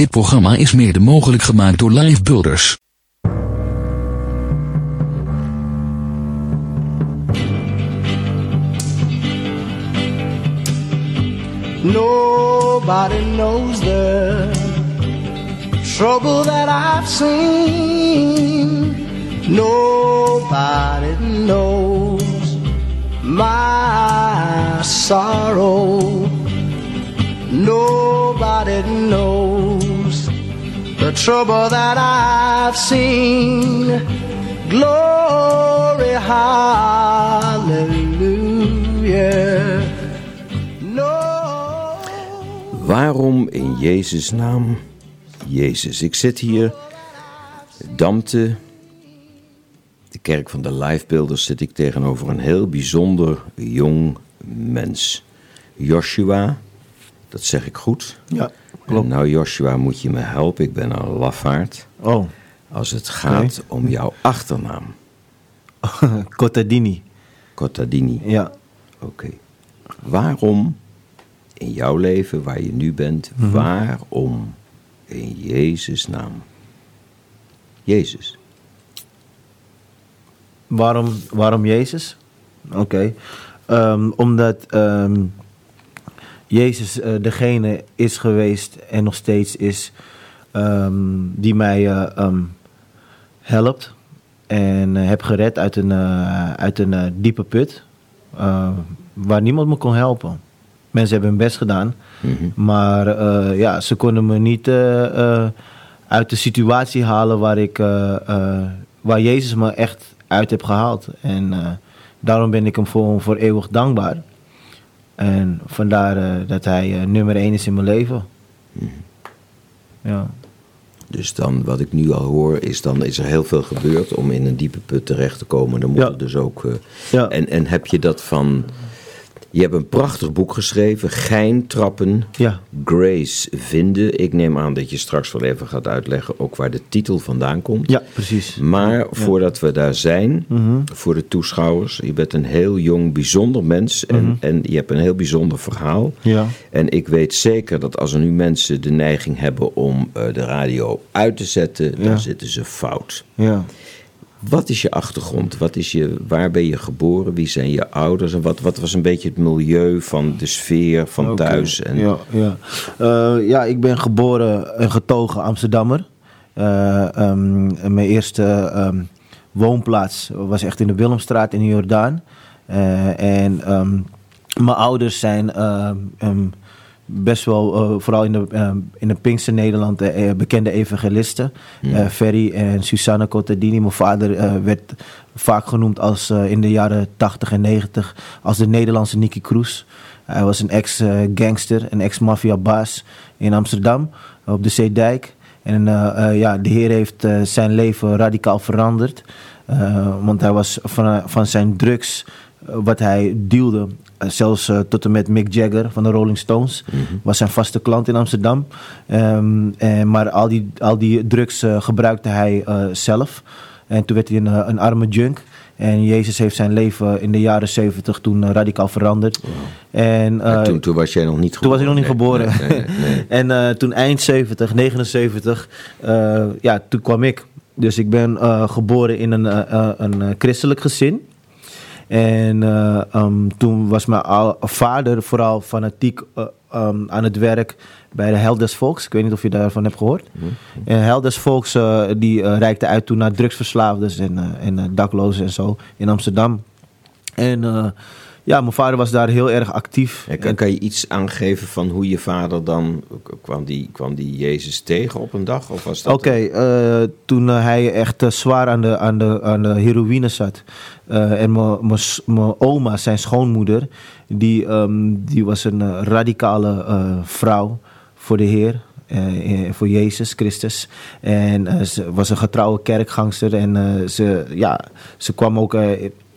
Dit programma is mede mogelijk gemaakt door Live Builders. Nobody knows the trouble that I've seen. Nobody knows my sorrow. Nobody knows the trouble that I've seen. Glory, hallelujah. No. Waarom in Jezus' naam Jezus? Ik zit hier, Damte, de kerk van de Lifebuilders, zit ik tegenover een heel bijzonder jong mens. Joshua, dat zeg ik goed. Ja, En nou Joshua, moet je me helpen, ik ben een lafaard. Oh, Als het gaat om jouw achternaam, Cottadini. Cottadini. Ja. Oké. Waarom in jouw leven, waar je nu bent, Mhm. waarom in Jezus' naam? Jezus. Waarom, waarom Jezus? Oké. Ehm, omdat ehm, Jezus eh, degene is geweest en nog steeds is ehm, die mij eh, ehm, helpt en eh, heb gered uit een, uit een diepe put waar niemand me kon helpen. Mensen hebben hun best gedaan, maar eh, ja, ze konden me niet uit de situatie halen waar, ik, waar Jezus me echt uit heb gehaald. En daarom ben ik hem voor, voor eeuwig dankbaar. En vandaar eh, dat hij eh, nummer één is in mijn leven. Ja. Dus dan, wat ik nu al hoor, is dan is er heel veel gebeurd om in een diepe put terecht te komen. Dan moet Ja. er dus ook. eh, Ja. en, en heb je dat van. Je hebt een prachtig boek geschreven, Geintrappen, Ja. Grace vinden. Ik neem aan dat je straks wel even gaat uitleggen ook waar de titel vandaan komt. ja, precies. Maar voordat we daar zijn, Mhm. voor de toeschouwers, je bent een heel jong, bijzonder mens en, Mhm. en je hebt een heel bijzonder verhaal. Ja. En ik weet zeker dat als er nu mensen de neiging hebben om eh, de radio uit te zetten, Ja. dan zitten ze fout. Ja. Wat is je achtergrond? Wat is je, waar ben je geboren? Wie zijn je ouders? En wat, wat was een beetje het milieu van de sfeer van thuis? En, Ja, ja. Eh, ja, ik ben geboren en getogen Amsterdammer. Eh, ehm, mijn eerste ehm, woonplaats was echt in de Willemstraat in Jordaan. Eh, en ehm, mijn ouders zijn best wel, eh, vooral in de, ehm, in de Pinkster Nederland, eh, eh, bekende evangelisten. Eh, Ferry en Susanne Cottadini. Mijn vader werd vaak genoemd als in de jaren 80 en 90 als de Nederlandse Nicky Kroes. Hij was een ex-gangster, een ex-maffia-baas in Amsterdam, op de Zeedijk. En ja, de Heer heeft zijn leven radicaal veranderd. Want hij was van, van zijn drugs, wat hij dealde, eh, zelfs eh, tot en met Mick Jagger van de Rolling Stones, was zijn vaste klant in Amsterdam. Ehm, en, maar al die, al die drugs eh, gebruikte hij eh, zelf. En toen werd hij een, eh, een arme junk. En Jezus heeft zijn leven in de jaren 70 toen eh, radicaal veranderd. En, eh, toen, toen was jij nog niet toen geboren. was ik nog niet geboren. nee, nee, nee. en eh, toen eind 70, 79, eh, ja, toen kwam ik. Dus ik ben eh, geboren in een, eh, eh, een eh, christelijk gezin. En eh, ehm, toen was mijn vader vooral fanatiek eh, ehm, aan het werk bij de Helders Volks. Ik weet niet of je daarvan hebt gehoord. En Helders Volks eh, die reikte uit toen naar drugsverslaafden en, en daklozen en zo in Amsterdam. En ja, mijn vader was daar heel erg actief. Ja, kan, kan je iets aangeven van hoe je vader dan... Kwam die, kwam die Jezus tegen op een dag? Of was dat Oké, eh, toen eh, hij echt eh, zwaar aan de, aan, de, aan de heroïne zat. en mijn- oma, zijn schoonmoeder, die, ehm, die was een radicale vrouw voor de Heer. voor Jezus Christus. En ze was een getrouwe kerkgangster. En ze, ja, ze kwam ook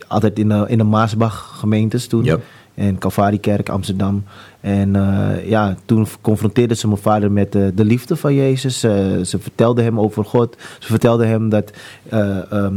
altijd in de, in de Maasbach gemeentes toen. Ja. En Calvariekerk Amsterdam. En eh, ja, toen confronteerde ze mijn vader met eh, de liefde van Jezus. Eh, ze vertelde hem over God. Ze vertelde hem dat eh, ehm,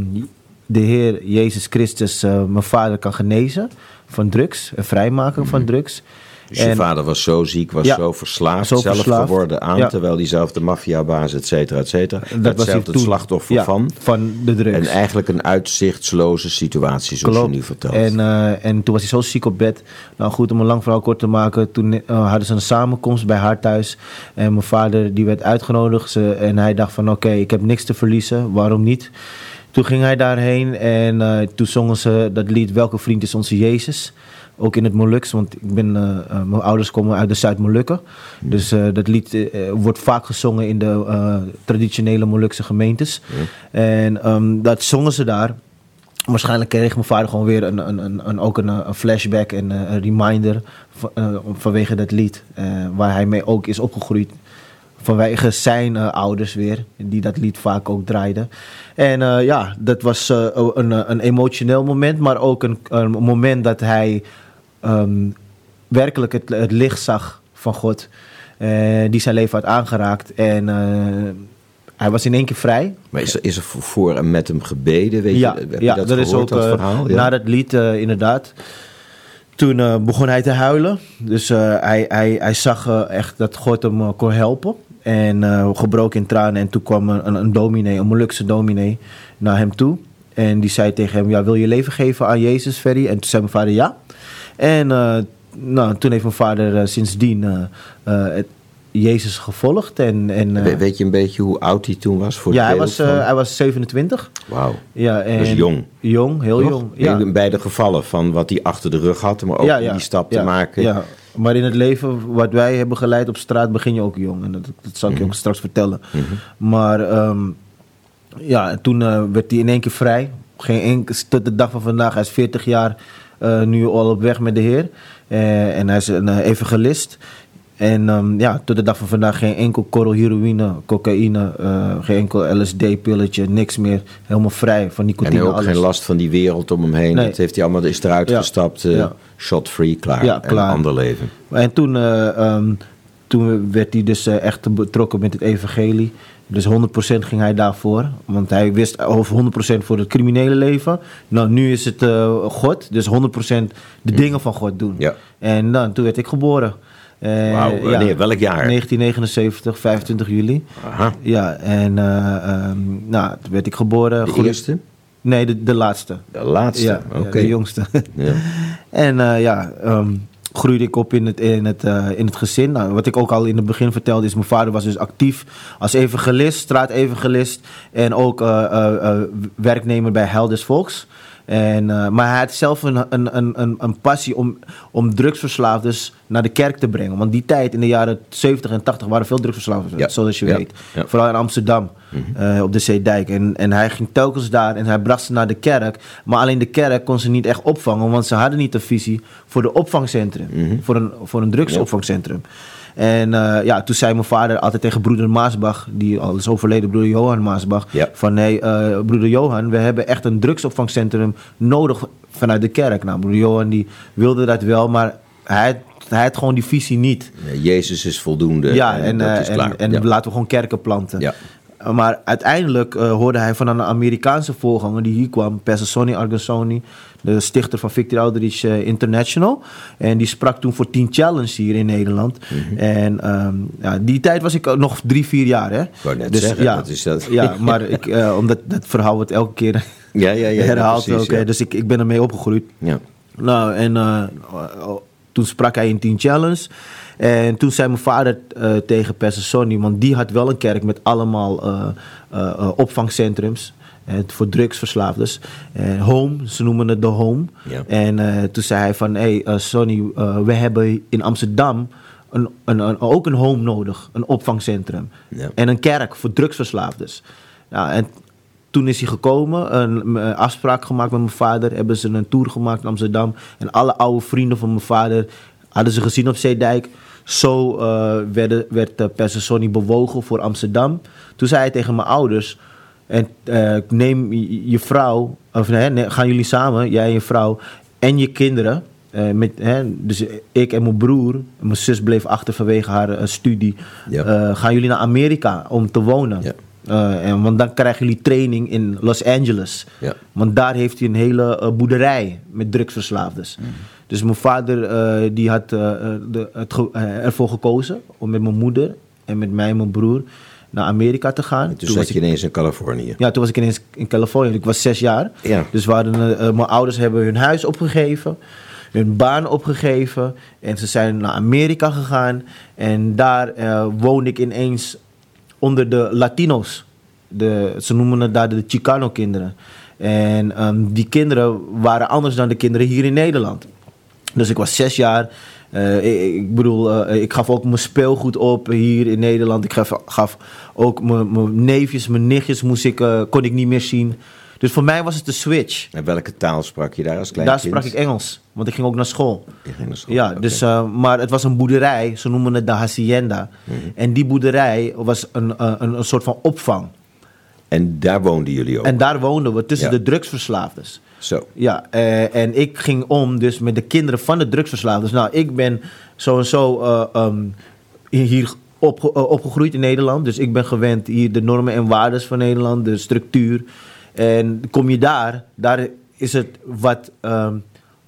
de Heer Jezus Christus mijn vader kan genezen van drugs. En vrijmaken van drugs. Dus je En- vader was zo ziek, was Ja, zo verslaafd, zo zelf verslaafd. geworden aan, Ja. terwijl hij zelf de maffiabaas, et cetera, et cetera. Dat was het toen. slachtoffer Ja, van. Van de drugs. En eigenlijk een uitzichtsloze situatie, zoals je nu vertelt. En, eh, en toen was hij zo ziek op bed. Nou goed, om een lang verhaal kort te maken. Toen eh, hadden ze een samenkomst bij haar thuis. En mijn vader die werd uitgenodigd. Ze, en hij dacht van oké, ik heb niks te verliezen. Waarom niet? Toen ging hij daarheen en eh, toen zongen ze dat lied Welke vriend is onze Jezus. Ook in het Moluks, want ik ben, eh, eh, mijn ouders komen uit de Zuid-Molukken. Dus eh, dat lied wordt vaak gezongen in de traditionele Molukse gemeentes. En ehm, dat zongen ze daar. Waarschijnlijk kreeg mijn vader gewoon weer een, een, een, een- ook een, een flashback en een reminder van, vanwege dat lied. waar hij mee ook is opgegroeid. Vanwege zijn ouders weer, die dat lied vaak ook draaiden. En ja, dat was een, een emotioneel moment, maar ook een, een moment dat hij ehm, werkelijk het, het licht zag van God. eh, die zijn leven had aangeraakt. En eh, hij was in één keer vrij. Maar is er, is er voor en met hem gebeden? Weet ja, je, heb je ja dat, is ook dat eh, verhaal? Ja. na dat lied inderdaad. Toen begon hij te huilen. Dus hij, hij, hij zag echt dat God hem kon helpen. En gebroken in tranen. En toen kwam een, een, een dominee, een Molukse dominee, naar hem toe. En die zei tegen hem, ja, wil je leven geven aan Jezus, Ferry? En toen zei mijn vader ja. En eh, nou, toen heeft mijn vader eh, sindsdien eh, het, Jezus gevolgd. En, en, We- Weet je een beetje hoe oud hij toen was? Voor ja, hij was, hij was 27. Wauw. Ja, en, is jong. Jong, heel jong. Ja. In beide gevallen van wat hij achter de rug had, maar ook om die stap ja, te maken. Ja. Maar in het leven wat wij hebben geleid op straat begin je ook jong. En dat, dat zal ik je Mhm. ook straks vertellen. Maar ehm, ja, en toen werd hij in één keer vrij. Geen enkel, tot de dag van vandaag. Hij is 40 jaar eh, nu al op weg met de Heer. Eh, en hij is een eh, evangelist. En ehm, ja, tot de dag van vandaag geen enkel korrel heroïne, cocaïne, geen enkel LSD-pilletje, niks meer. Helemaal vrij van En nicotine, ook alles. geen last van die wereld om hem heen. Nee. Dat heeft hij allemaal, is eruit Ja. gestapt, Ja. shot-free, klaar. Ja, En een ander leven. En toen, eh, ehm, toen werd hij dus echt betrokken met het evangelie. Dus 100% ging hij daarvoor. Want hij wist over 100% voor het criminele leven. Nou, nu is het eh, God. Dus 100% de dingen van God doen. Ja. En nou, toen werd ik geboren. Eh, Wauw, wanneer? Welk jaar? 1979, 25 juli. Aha. Ja, en eh, ehm, nou, toen werd ik geboren. De eerste? Nee, de, de laatste. De laatste? Ja, Oké. de jongste. Ja. En ja, ehm, groeide ik op in het, in het, eh, in het gezin. Nou, wat ik ook al in het begin vertelde is, mijn vader was dus actief als evangelist, straatevangelist. En ook eh, eh, werknemer bij Heil des Volks. En, eh, maar hij had zelf een, een, een, een, passie om, om drugsverslaafdes naar de kerk te brengen. Want die tijd, in de jaren 70 en 80, waren veel drugsverslaafden, Ja, zoals je ja, weet. ja. Mhm. Vooral in Amsterdam, eh, op de Zeedijk. En, en hij ging telkens daar en hij bracht ze naar de kerk. Maar alleen de kerk kon ze niet echt opvangen, want ze hadden niet de visie voor de opvangcentrum. Mhm. Voor, een, voor een drugsopvangcentrum. En eh, ja, toen zei mijn vader altijd tegen broeder Maasbach, die al is overleden, broeder Johan Maasbach, Ja. van nee, eh, broeder Johan, we hebben echt een drugsopvangcentrum nodig vanuit de kerk. Nou, broeder Johan die wilde dat wel, maar hij, hij had gewoon die visie niet. Ja, Jezus is voldoende. Ja, en, dat eh, is klaar. en, en Ja. laten we gewoon kerken planten. Ja. Uh, Maar uiteindelijk eh, hoorde hij van een Amerikaanse voorganger die hier kwam, Sonny Argonsoni, de stichter van Victory Outreach eh, International. En die sprak toen voor Teen Challenge hier in Nederland. Mhm. En ehm, ja, die tijd was ik nog drie, vier jaar. Hè? wou net zeggen, ja, dat is dat. ja, maar ik, eh, omdat dat verhaal wordt elke keer Ja, ja, ja. herhaald. precies, ook, ja. Dus ik, ik ben ermee opgegroeid. Ja. Nou, en eh, toen sprak hij in Teen Challenge. En toen zei mijn vader eh, tegen Pastor Sonny, want die had wel een kerk met allemaal eh, opvangcentrums. voor drugsverslaafdes. Home, ze noemen het de home. Ja. En toen zei hij van, hé hey, Sonny, we hebben in Amsterdam een, een, een, ook een home nodig. Een opvangcentrum. Ja. En een kerk voor drugsverslaafdes. Nou, en toen is hij gekomen, een, een afspraak gemaakt met mijn vader. Hebben ze een tour gemaakt in Amsterdam. En alle oude vrienden van mijn vader hadden ze gezien op Zeedijk. Zo eh, werden, werd uh, bewogen voor Amsterdam. Toen zei hij tegen mijn ouders... En, eh, neem je, vrouw, of nee, nee, gaan jullie samen, jij en je vrouw en je kinderen... eh, met, hè, dus ik en mijn broer, mijn zus bleef achter vanwege haar studie. Ja. gaan jullie naar Amerika om te wonen? Ja. En, want dan krijgen jullie training in Los Angeles. Ja. Want daar heeft hij een hele boerderij met drugsverslaafdes. Dus mijn vader eh, die had eh, de, het ge- eh, ervoor gekozen om met mijn moeder en met mij en mijn broer naar Amerika te gaan. Toen was zat ik- je ineens in Californië. ja, toen was ik ineens in Californië. Ik was zes jaar. Ja. Dus eh, mijn ouders hebben hun huis opgegeven. Hun baan opgegeven. En ze zijn naar Amerika gegaan. En daar woonde ik ineens onder de Latino's. De, ze noemen het daar de Chicano-kinderen. En ehm, die kinderen waren anders dan de kinderen hier in Nederland. Dus ik was zes jaar. Eh, ik, ik bedoel, eh, ik gaf ook mijn speelgoed op hier in Nederland. Ik gaf, gaf ook mijn, neefjes, mijn nichtjes moest ik, eh, kon ik niet meer zien. Dus voor mij was het de switch. En welke taal sprak je daar als klein Daar kind? sprak ik Engels, want ik ging ook naar school. Je ging naar school, Ja, dus, maar het was een boerderij, ze noemen het de hacienda. Mhm. En die boerderij was een, een, een soort van opvang. En daar woonden jullie ook? En daar woonden we tussen Ja. de drugsverslaafdes. Zo. Ja, eh, en ik ging om dus met de kinderen van de drugsverslaafden. Dus nou, ik ben zo en zo hier opge- eh, opgegroeid in Nederland. Dus ik ben gewend hier de normen en waarden van Nederland, de structuur. En kom je daar, daar is het wat ehm,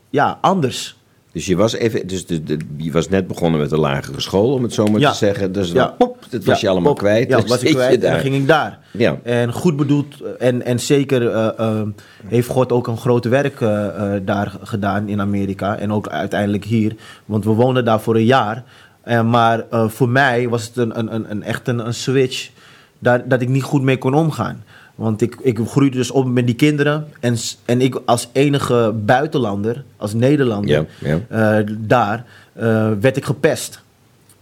ja, anders. Dus je was, even, dus de, de- je was net begonnen met de lagere school, om het zo maar Ja. te zeggen. Dus Ja. pop, dat was Ja, je allemaal kwijt. Ja, Dan was ik kwijt en dan ging ik daar. Ja. En goed bedoeld eh, en, en zeker eh, eh, heeft God ook een groot werk daar gedaan in Amerika. En ook uiteindelijk hier. Want we woonden daar voor een jaar. Maar voor mij was het een, een, een, een, echt een, een switch daar, dat ik niet goed mee kon omgaan. Want ik, ik groeide dus op met die kinderen. En, en ik als enige buitenlander, als Nederlander, Ja, eh, daar, eh, werd ik gepest.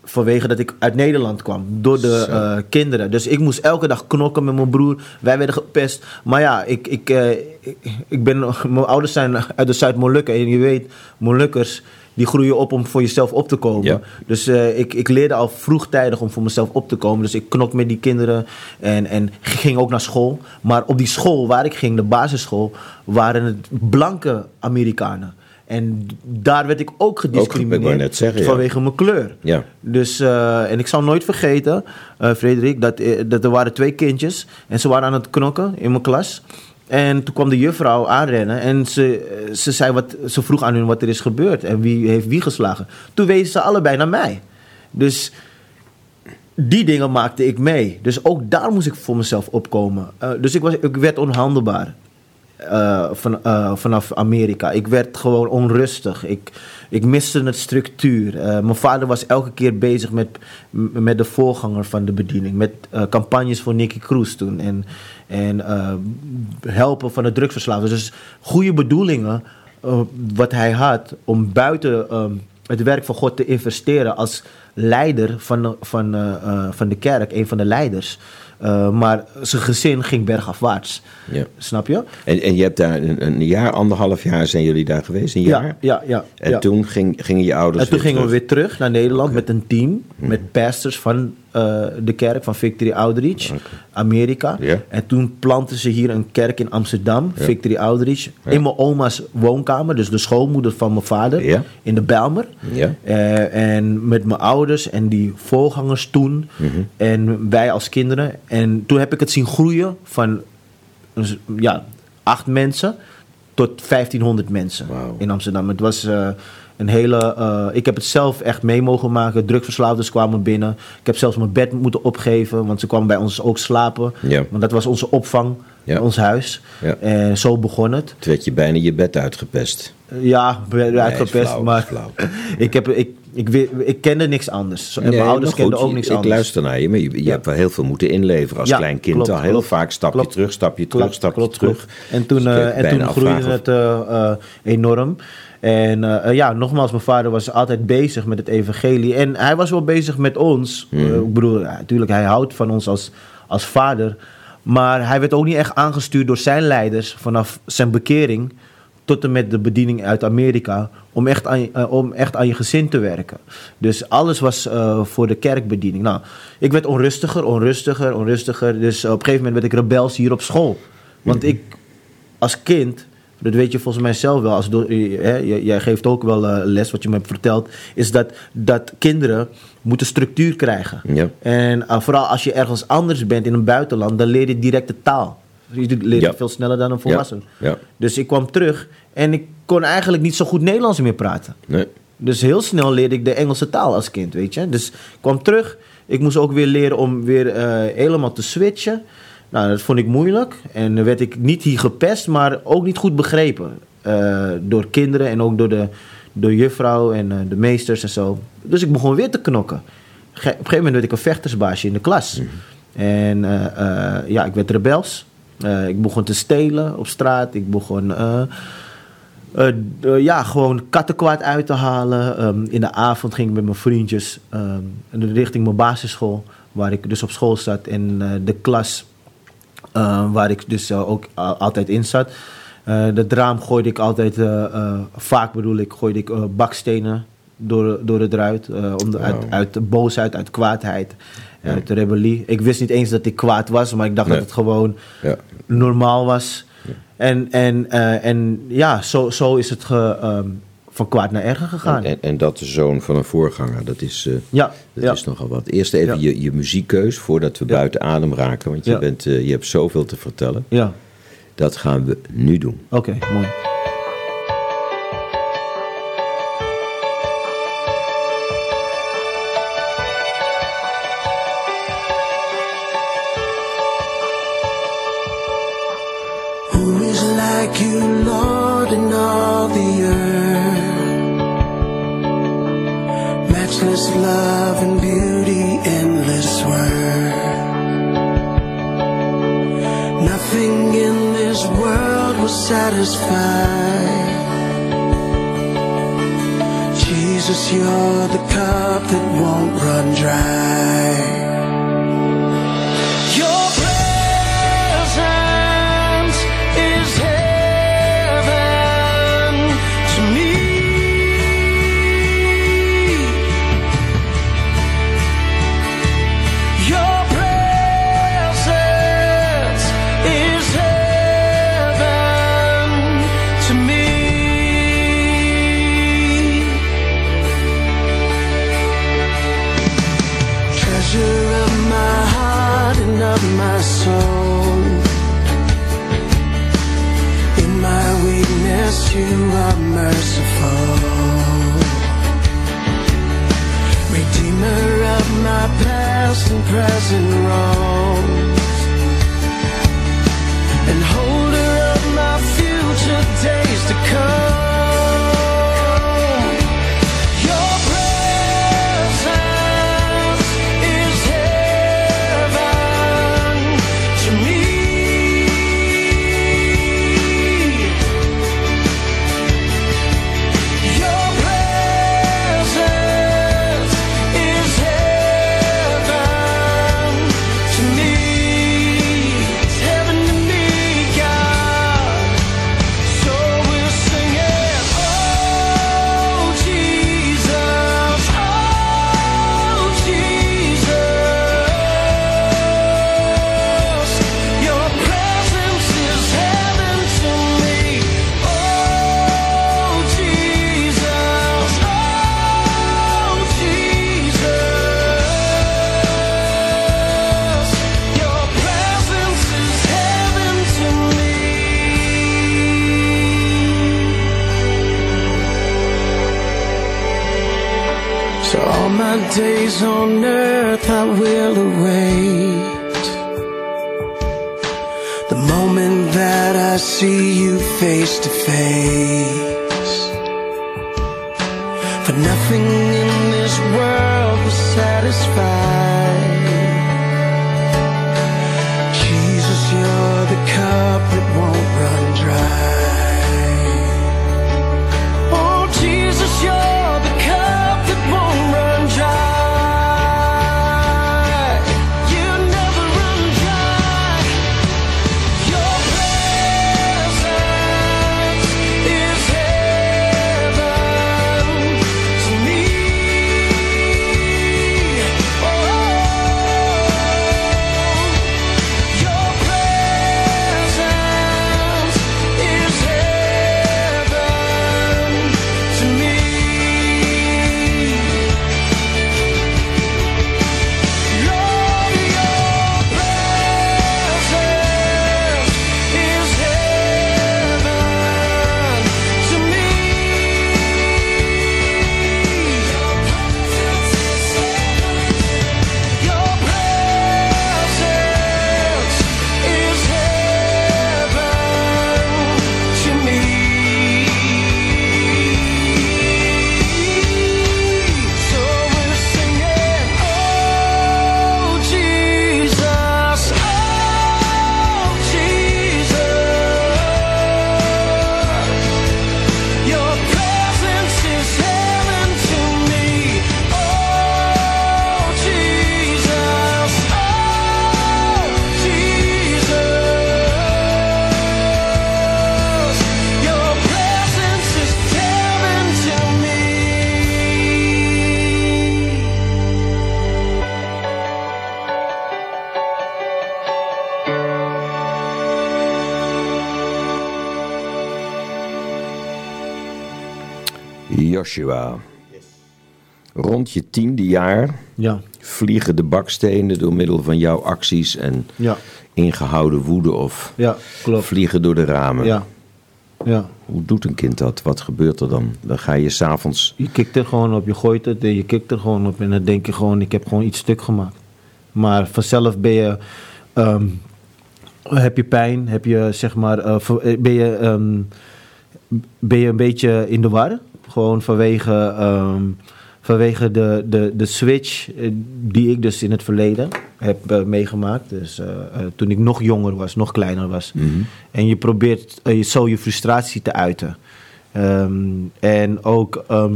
Vanwege dat ik uit Nederland kwam. Door de eh, kinderen. Dus ik moest elke dag knokken met mijn broer. Wij werden gepest. Maar ja, ik, ik, ik, ik ben, mijn ouders zijn uit de Zuid-Molukken. En je weet, Molukkers, die groeien op om voor jezelf op te komen. Ja. Dus eh, ik, ik leerde al vroegtijdig om voor mezelf op te komen. Dus ik knok met die kinderen en, en ging ook naar school. Maar op die school waar ik ging, de basisschool, waren het blanke Amerikanen. En daar werd ik ook ik wou gediscrimineerd net zeggen, ja. vanwege mijn kleur. Ja. Dus, eh, en ik zal nooit vergeten, eh, Frederik, dat, dat er waren twee kindjes en ze waren aan het knokken in mijn klas. En toen kwam de juffrouw aanrennen en ze, ze, zei wat, ze vroeg aan hun wat er is gebeurd en wie heeft wie geslagen. Toen wezen ze allebei naar mij. Dus die dingen maakte ik mee. Dus ook daar moest ik voor mezelf opkomen. Eh, dus ik, was, ik werd onhandelbaar eh, van, eh, vanaf Amerika. Ik werd gewoon onrustig. Ik, ik miste het structuur. Mijn vader was elke keer bezig met, met de voorganger van de bediening. Met campagnes voor Nicky Cruz toen. En, en eh, helpen van de drugsverslaafden. Dus goede bedoelingen eh, wat hij had om buiten ehm, het werk van God te investeren als leider van de, van, eh, van de kerk, een van de leiders. Maar zijn gezin ging bergafwaarts. Ja. Snap je? En, en je hebt daar een, een jaar, anderhalf jaar zijn jullie daar geweest, een jaar? Ja, ja, ja. En ja. toen ging, gingen je ouders En toen weer gingen we weer terug naar Nederland met een team. Met pastors van eh, de kerk van Victory Outreach, Amerika. En toen plantten ze hier een kerk in Amsterdam, Victory Outreach. In mijn oma's woonkamer, dus de schoolmoeder van mijn vader. In de Bijlmer. Eh, en met mijn ouders en die voorgangers toen. Mhm. En wij als kinderen. En toen heb ik het zien groeien van dus, ja, acht mensen tot 1500 mensen in Amsterdam. Het was eh, een hele. eh, ik heb het zelf echt mee mogen maken. Drugsverslaafden kwamen binnen. Ik heb zelfs mijn bed moeten opgeven, want ze kwamen bij ons ook slapen. Ja. Want dat was onze opvang, Ja. ons huis. Ja. En zo begon het. Toen werd je bijna je bed uitgepest. Ja, uitgepest, flauw, maar ik, heb, ik, ik, ik kende niks anders. En Nee, mijn ouders goed, kenden ook niks ik anders. luister naar je, maar je, je Ja. hebt wel heel veel moeten inleveren als klein kind. klopt, al heel klopt. vaak stap je terug, stap je terug, stap je terug. En toen, Dus ik eh, en toen groeide het eh, enorm. En eh, eh, ja, nogmaals, mijn vader was altijd bezig met het evangelie. En hij was wel bezig met ons. Mhm. Eh, ik bedoel, natuurlijk, hij houdt van ons als, als vader. Maar hij werd ook niet echt aangestuurd door zijn leiders vanaf zijn bekering tot en met de bediening uit Amerika om echt aan, je- om echt aan je gezin te werken. Dus alles was voor de kerkbediening. Nou, ik werd onrustiger, onrustiger, onrustiger. Dus op een gegeven moment werd ik rebels hier op school. Want ik, als kind, dat weet je volgens mij zelf wel. Als door, hè, jij geeft ook wel eh, les, wat je me hebt verteld. Is dat, dat kinderen moeten structuur krijgen. Ja. En eh, vooral als je ergens anders bent in een buitenland, dan leer je direct de taal. Je leert Ja. veel sneller dan een volwassene. Ja. Dus ik kwam terug en ik kon eigenlijk niet zo goed Nederlands meer praten. Nee. Dus heel snel leerde ik de Engelse taal als kind, weet je. Dus ik kwam terug. Ik moest ook weer leren om weer eh, helemaal te switchen. Nou, dat vond ik moeilijk. En dan werd ik niet hier gepest, maar ook niet goed begrepen. eh, door kinderen en ook door de, door juffrouw en eh, de meesters en zo. Dus ik begon weer te knokken. Ge- Op een gegeven moment werd ik een vechtersbaasje in de klas. En eh, ja, ik werd rebels. Ik begon te stelen op straat. Ik begon... ja, gewoon kattenkwaad uit te halen. Ehm, in de avond ging ik met mijn vriendjes in- richting mijn basisschool, waar ik dus op school zat. En de klas waar ik dus eh, ook a- altijd in zat. Eh dat raam gooide ik altijd, eh, eh, vaak bedoel ik, gooide ik eh, bakstenen door, door het eruit. eh, om de, uit, Wauw. uit de boosheid, uit kwaadheid, uit rebellie. Ik wist niet eens dat ik kwaad was, maar ik dacht Nee. dat het gewoon Ja. normaal was. En, en, eh, en ja, zo, zo is het ge, ehm, van kwaad naar erger gegaan. En, en, en dat de zoon van een voorganger, dat is, eh, ja, dat ja. is nogal wat. Eerst even Ja. je, je muziekkeus, voordat we Ja. buiten adem raken. Want je, bent, eh, je hebt zoveel te vertellen. ja. Dat gaan we nu doen. Oké, mooi. Love and beauty, endless worth. Nothing in this world will satisfy. Jesus, you're the cup that won't run dry. That I see you face to face. For nothing in this world will satisfy. Joshua. Rond je tiende jaar Ja, vliegen de bakstenen door middel van jouw acties en ja, ingehouden woede of ja, klopt. vliegen door de ramen. Ja, ja. Hoe doet een kind dat? Wat gebeurt er dan? Dan ga je s'avonds. Je kikt er gewoon op, je gooit het en je kikt er gewoon op. En dan denk je gewoon, ik heb gewoon iets stuk gemaakt. Maar vanzelf ben je, ehm, heb je pijn, heb je zeg maar, eh, eh, ben, je, ehm, ben je een beetje in de war. Gewoon vanwege, ehm, vanwege de, de, de switch eh, die ik dus in het verleden heb eh, meegemaakt. Dus eh, toen ik nog jonger was, nog kleiner was. En je probeert je zo je frustratie te uiten. Ehm, en ook, ehm,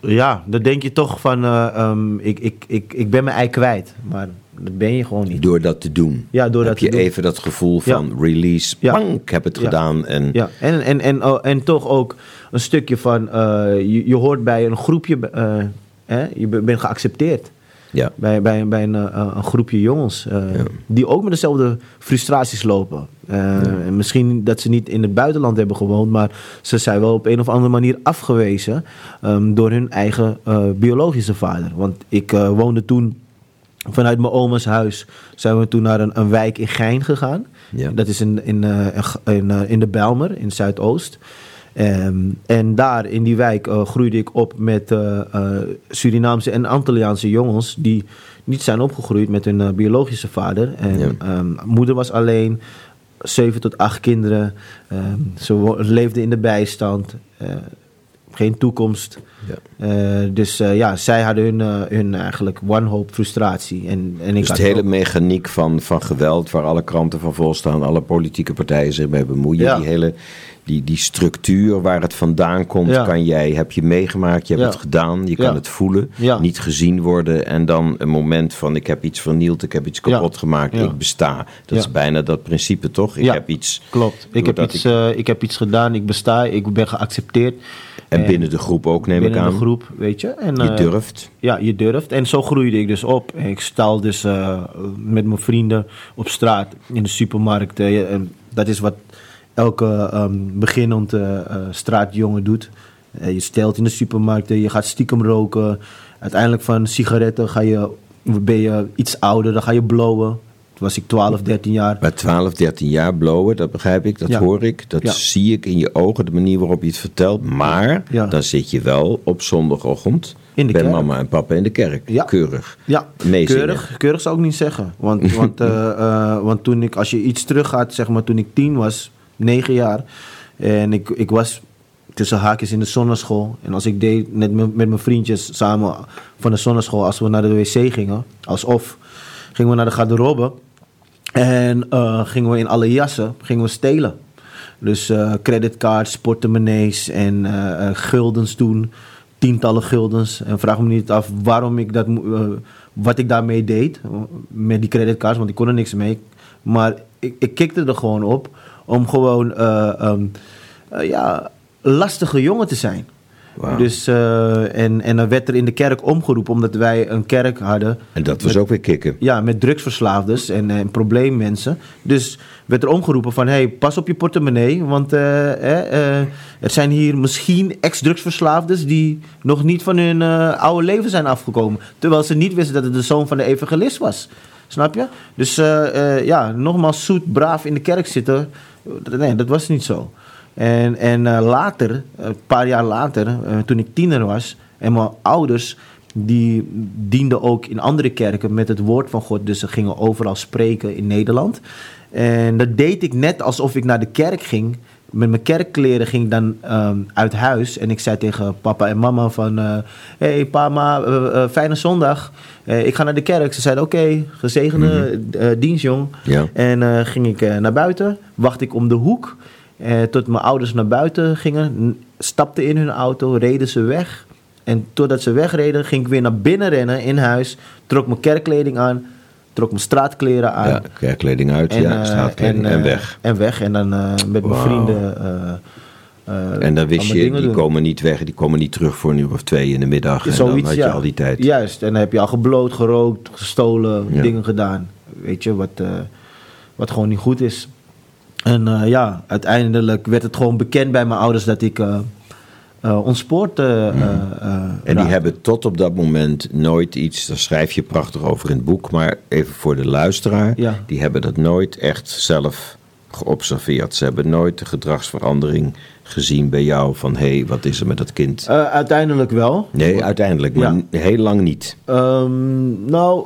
ja, dan denk je toch van, ik, ik, ik, ik ben mijn ei kwijt. Maar dat ben je gewoon niet. Door dat te doen. Ja, door heb dat te je doen. even dat gevoel Ja. van release. Ja. Bang, ik heb het Ja. gedaan. En Ja, en, en, en, oh, en toch ook een stukje van, eh, je, je hoort bij een groepje, eh, hè, je be- bent geaccepteerd. ja. Bij, bij, bij een, eh, een groepje jongens die ook met dezelfde frustraties lopen. En Misschien dat ze niet in het buitenland hebben gewoond, maar ze zijn wel op een of andere manier afgewezen ehm, door hun eigen biologische vader. Want ik woonde toen vanuit mijn oma's huis, zijn we toen naar een, een wijk in Gein gegaan. Ja. Dat is in, in, eh, in, eh, in de Bijlmer, in Zuidoost. Ehm, en daar in die wijk eh, groeide ik op met Surinaamse en Antilliaanse jongens die niet zijn opgegroeid met hun biologische vader. En Ja. ehm, moeder was alleen, zeven tot acht kinderen. Ehm, ze leefden in de bijstand, geen toekomst. Ja. Eh, dus eh, ja, zij hadden hun, eh, hun eigenlijk wanhoop, frustratie. En, en ik Dus de hele ook- mechaniek van, van geweld, waar alle kranten van vol staan, alle politieke partijen zich mee bemoeien, Ja. die hele die, die structuur waar het vandaan komt, Ja. kan jij, heb je meegemaakt, je hebt het gedaan, je kan het voelen, niet gezien worden en dan een moment van ik heb iets vernield, ik heb iets kapot gemaakt, ik besta. Dat is bijna dat principe toch? Ik Ja. heb iets. Klopt. Ik heb, iets, ik heb iets gedaan, ik besta, ik ben geaccepteerd. En binnen de groep ook, neem ik binnen aan. de groep, weet je. En, Je eh, durft. Ja, je durft. En zo groeide ik dus op. En ik stal dus eh, met mijn vrienden op straat, in de supermarkt. eh, en dat is wat elke ehm, beginnend straatjongen doet. Je stelt in de supermarkten, je gaat stiekem roken. Uiteindelijk van sigaretten ga je, ben je iets ouder, dan ga je blowen. Was ik 12, 13 jaar. Bij 12, 13 jaar blowen, dat begrijp ik, dat Ja. hoor ik. Dat Ja. zie ik in je ogen, de manier waarop je het vertelt. Maar Ja. dan zit je wel op zondagochtend In de bij kerk. mama en papa in de kerk. Keurig. Ja, keurig, keurig zou ik niet zeggen. Want, want, eh, eh, want toen ik, als je iets teruggaat, zeg maar toen ik tien was, negen jaar, en ik, ik was tussen haakjes in de zonneschool. En als ik deed net met, met mijn vriendjes samen van de zonneschool, als we naar de wc gingen, alsof, gingen we naar de garderobe. En eh, gingen we in alle jassen gingen we stelen. Dus eh creditcards, portemonnees en eh, guldens toen. Tientallen guldens. En vraag me niet af waarom ik dat, wat ik daarmee deed. Met die creditcards, want ik kon er niks mee. Maar ik, ik kikte er gewoon op om gewoon eh, ehm, eh, ja, lastige jongen te zijn. Dus, eh, en, en dan werd er in de kerk omgeroepen, omdat wij een kerk hadden. En dat was ook weer kicken. Ja, met drugsverslaafdes en, en probleemmensen. Dus werd er omgeroepen van... hey, pas op je portemonnee, want eh, eh, eh, er zijn hier misschien ex-drugsverslaafdes... die nog niet van hun oude leven zijn afgekomen. Terwijl ze niet wisten dat het de zoon van de evangelist was. Snap je? Dus ja, nogmaals zoet, braaf in de kerk zitten... Nee, dat was niet zo. En, en eh, later, een paar jaar later, eh, toen ik tiener was... en mijn ouders die dienden ook in andere kerken met het woord van God. Dus ze gingen overal spreken in Nederland. En dat deed ik net alsof ik naar de kerk ging. Met mijn kerkkleren ging ik dan ehm, uit huis. En ik zei tegen papa en mama van... hey pa, ma, eh, eh, fijne zondag. Ik ga naar de kerk. Ze zeiden oké, gezegende eh, dienst jong. Ja. En ging ik naar buiten. Wacht ik om de hoek. Eh, tot mijn ouders naar buiten gingen. Stapten in hun auto, reden ze weg. En totdat ze wegreden, ging ik weer naar binnen rennen in huis. Trok mijn kerkkleding aan. Trok mijn straatkleren aan. Ja, kerkkleding uit, ja, eh, straatkleding en, eh, weg. En weg. En dan eh, met mijn vrienden. En dan wist je, die doen. komen niet weg, die komen niet terug voor een uur of twee in de middag. En dan had je ja. al die tijd. Juist, en dan heb je al gebloot, gerookt, gestolen, Ja. dingen gedaan. Weet je, wat, wat gewoon niet goed is. En eh, ja, uiteindelijk werd het gewoon bekend bij mijn ouders dat ik eh, ontspoord eh, En die hebben tot op dat moment nooit iets, daar schrijf je prachtig over in het boek, maar even voor de luisteraar, Ja. die hebben dat nooit echt zelf geobserveerd. Ze hebben nooit de gedragsverandering gezien bij jou van hé, hey, wat is er met dat kind? Uiteindelijk wel. Nee, uiteindelijk, maar Ja. heel lang niet. Ehm, nou,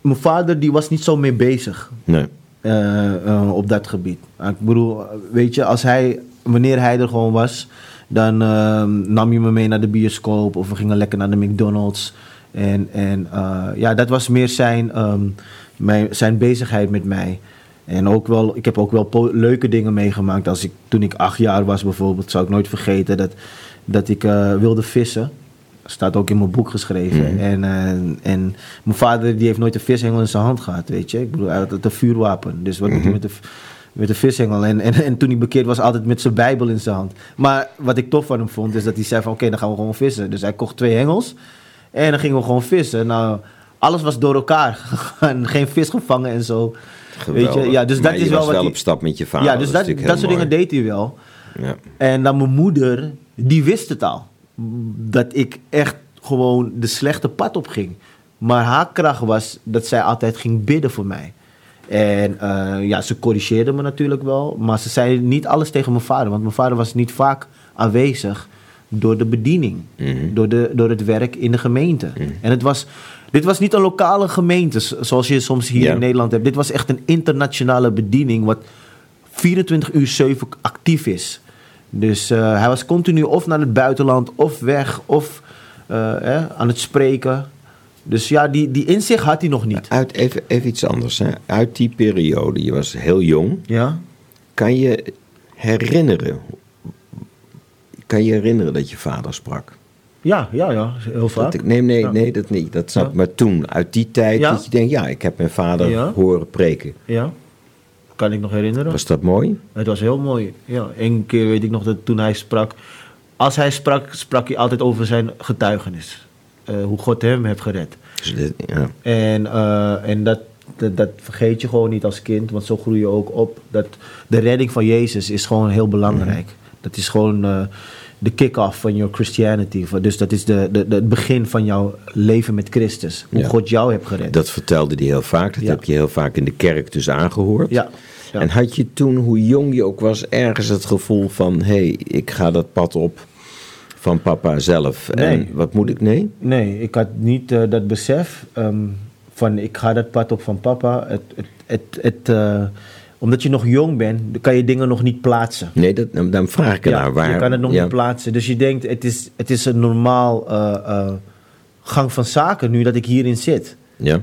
mijn vader die was niet zo mee bezig Nee. Eh, eh, op dat gebied. Ik bedoel, weet je, als hij, wanneer hij er gewoon was, dan ehm, nam je me mee naar de bioscoop of we gingen lekker naar de McDonald's. En, en eh, ja, dat was meer zijn, ehm, zijn bezigheid met mij. En ook wel, ik heb ook wel leuke dingen meegemaakt. Als ik, toen ik acht jaar was bijvoorbeeld, zou ik nooit vergeten dat, dat ik wilde vissen. Staat ook in mijn boek geschreven. En, eh, en mijn vader die heeft nooit een vishengel in zijn hand gehad, weet je. Ik bedoel, hij had het een vuurwapen. Dus wat doet hij met de, met de vishengel? En, en, en toen hij bekeerd was, altijd met zijn bijbel in zijn hand. Maar wat ik tof van hem vond, is dat hij zei van... Oké, dan gaan we gewoon vissen. Dus hij kocht twee hengels. En dan gingen we gewoon vissen. Nou, alles was door elkaar gegaan. Geen vis gevangen en zo. Weet je? Ja, dus Maar dat je is wel was wel op stap met je vader. ja, dus dat, dat soort dingen deed hij wel. Ja. En dan mijn moeder, die wist het al. Dat ik echt gewoon de slechte pad op ging. Maar haar kracht was dat zij altijd ging bidden voor mij. En eh, ja, ze corrigeerde me natuurlijk wel. Maar ze zei niet alles tegen mijn vader. Want mijn vader was niet vaak aanwezig door de bediening. door, de, door het werk in de gemeente. En het was, dit was niet een lokale gemeente zoals je soms hier in Nederland hebt. Dit was echt een internationale bediening. Wat 24 uur 7 actief is. Dus eh, hij was continu of naar het buitenland, of weg, of eh, aan het spreken. Dus ja, die, die inzicht had hij nog niet. Uit, even, even iets anders. Hè. Uit die periode, je was heel jong. Ja? Kan je herinneren... Kan je herinneren dat je vader sprak? Ja, ja, ja, heel vaak. Dat nee, nee, Ja. nee, dat niet. Dat snap ik. Ja. Maar toen, uit die tijd, Ja. dat je denkt... Ja, ik heb mijn vader horen preken. Ja, kan ik nog herinneren. Was dat mooi? Het was heel mooi. Ja, Eén keer weet ik nog dat toen hij sprak. Als hij sprak, sprak hij altijd over zijn getuigenis. Eh, hoe God hem heeft gered. Dus dit- ja. En, eh, en dat, dat, dat vergeet je gewoon niet als kind, want zo groei je ook op. Dat de redding van Jezus is gewoon heel belangrijk. Dat is gewoon eh, de kick-off van your Christianity. Dus dat is de, de, de- het begin van jouw leven met Christus. Hoe Ja. God jou heeft gered. Dat vertelde hij heel vaak. Dat Ja. heb je heel vaak in de kerk dus aangehoord. ja. ja. En had je toen, hoe jong je ook was, ergens het gevoel van... hé, hey, ik ga dat pad op van papa zelf. Nee. En wat moet ik? Nee? Nee, ik had niet eh, dat besef ehm, van ik ga dat pad op van papa. Het, het, het, het, eh, omdat je nog jong bent, kan je dingen nog niet plaatsen. Nee, dat, dan vraag ik Ja, ernaar. Waar, je kan het nog ja. niet plaatsen. Dus je denkt, het is, het is een normaal eh, eh, gang van zaken nu dat ik hierin zit. Ja,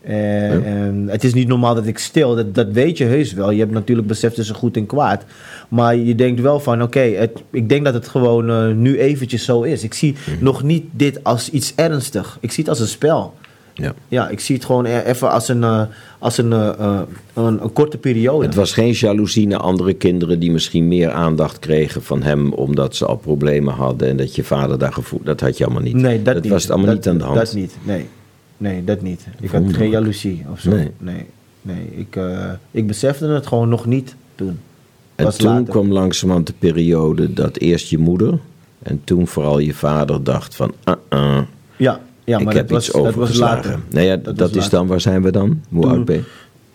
Eh, Ja. en het is niet normaal dat ik stil, dat, dat weet je heus wel. Je hebt natuurlijk besef tussen goed en kwaad. Maar je denkt wel van, oké, ik denk dat het gewoon nu eventjes zo is. Ik zie Mhm. nog niet dit als iets ernstig. Ik zie het als een spel. Ja. Ja, ik zie het gewoon e- even als een, eh, als een, eh, eh, een, een korte periode. Het was geen jaloezie naar andere kinderen die misschien meer aandacht kregen van hem omdat ze al problemen hadden en dat je vader daar gevoel. Dat had je allemaal niet. Nee, dat, niet. was het allemaal Dat- niet aan de hand. Dat niet, nee. Nee, dat niet. Ik had geen jaloezie of zo. Nee. Nee, nee. Ik, ik besefte het gewoon nog niet toen. En toen later. kwam langzamerhand de periode dat eerst je moeder en toen vooral je vader dacht van, ah, ah, Ja, ja ik maar heb dat was, iets dat was overgeslagen. later. Nee, ja, dat, Dat is later. dan, waar zijn we dan? Hoe Toen- oud ben je?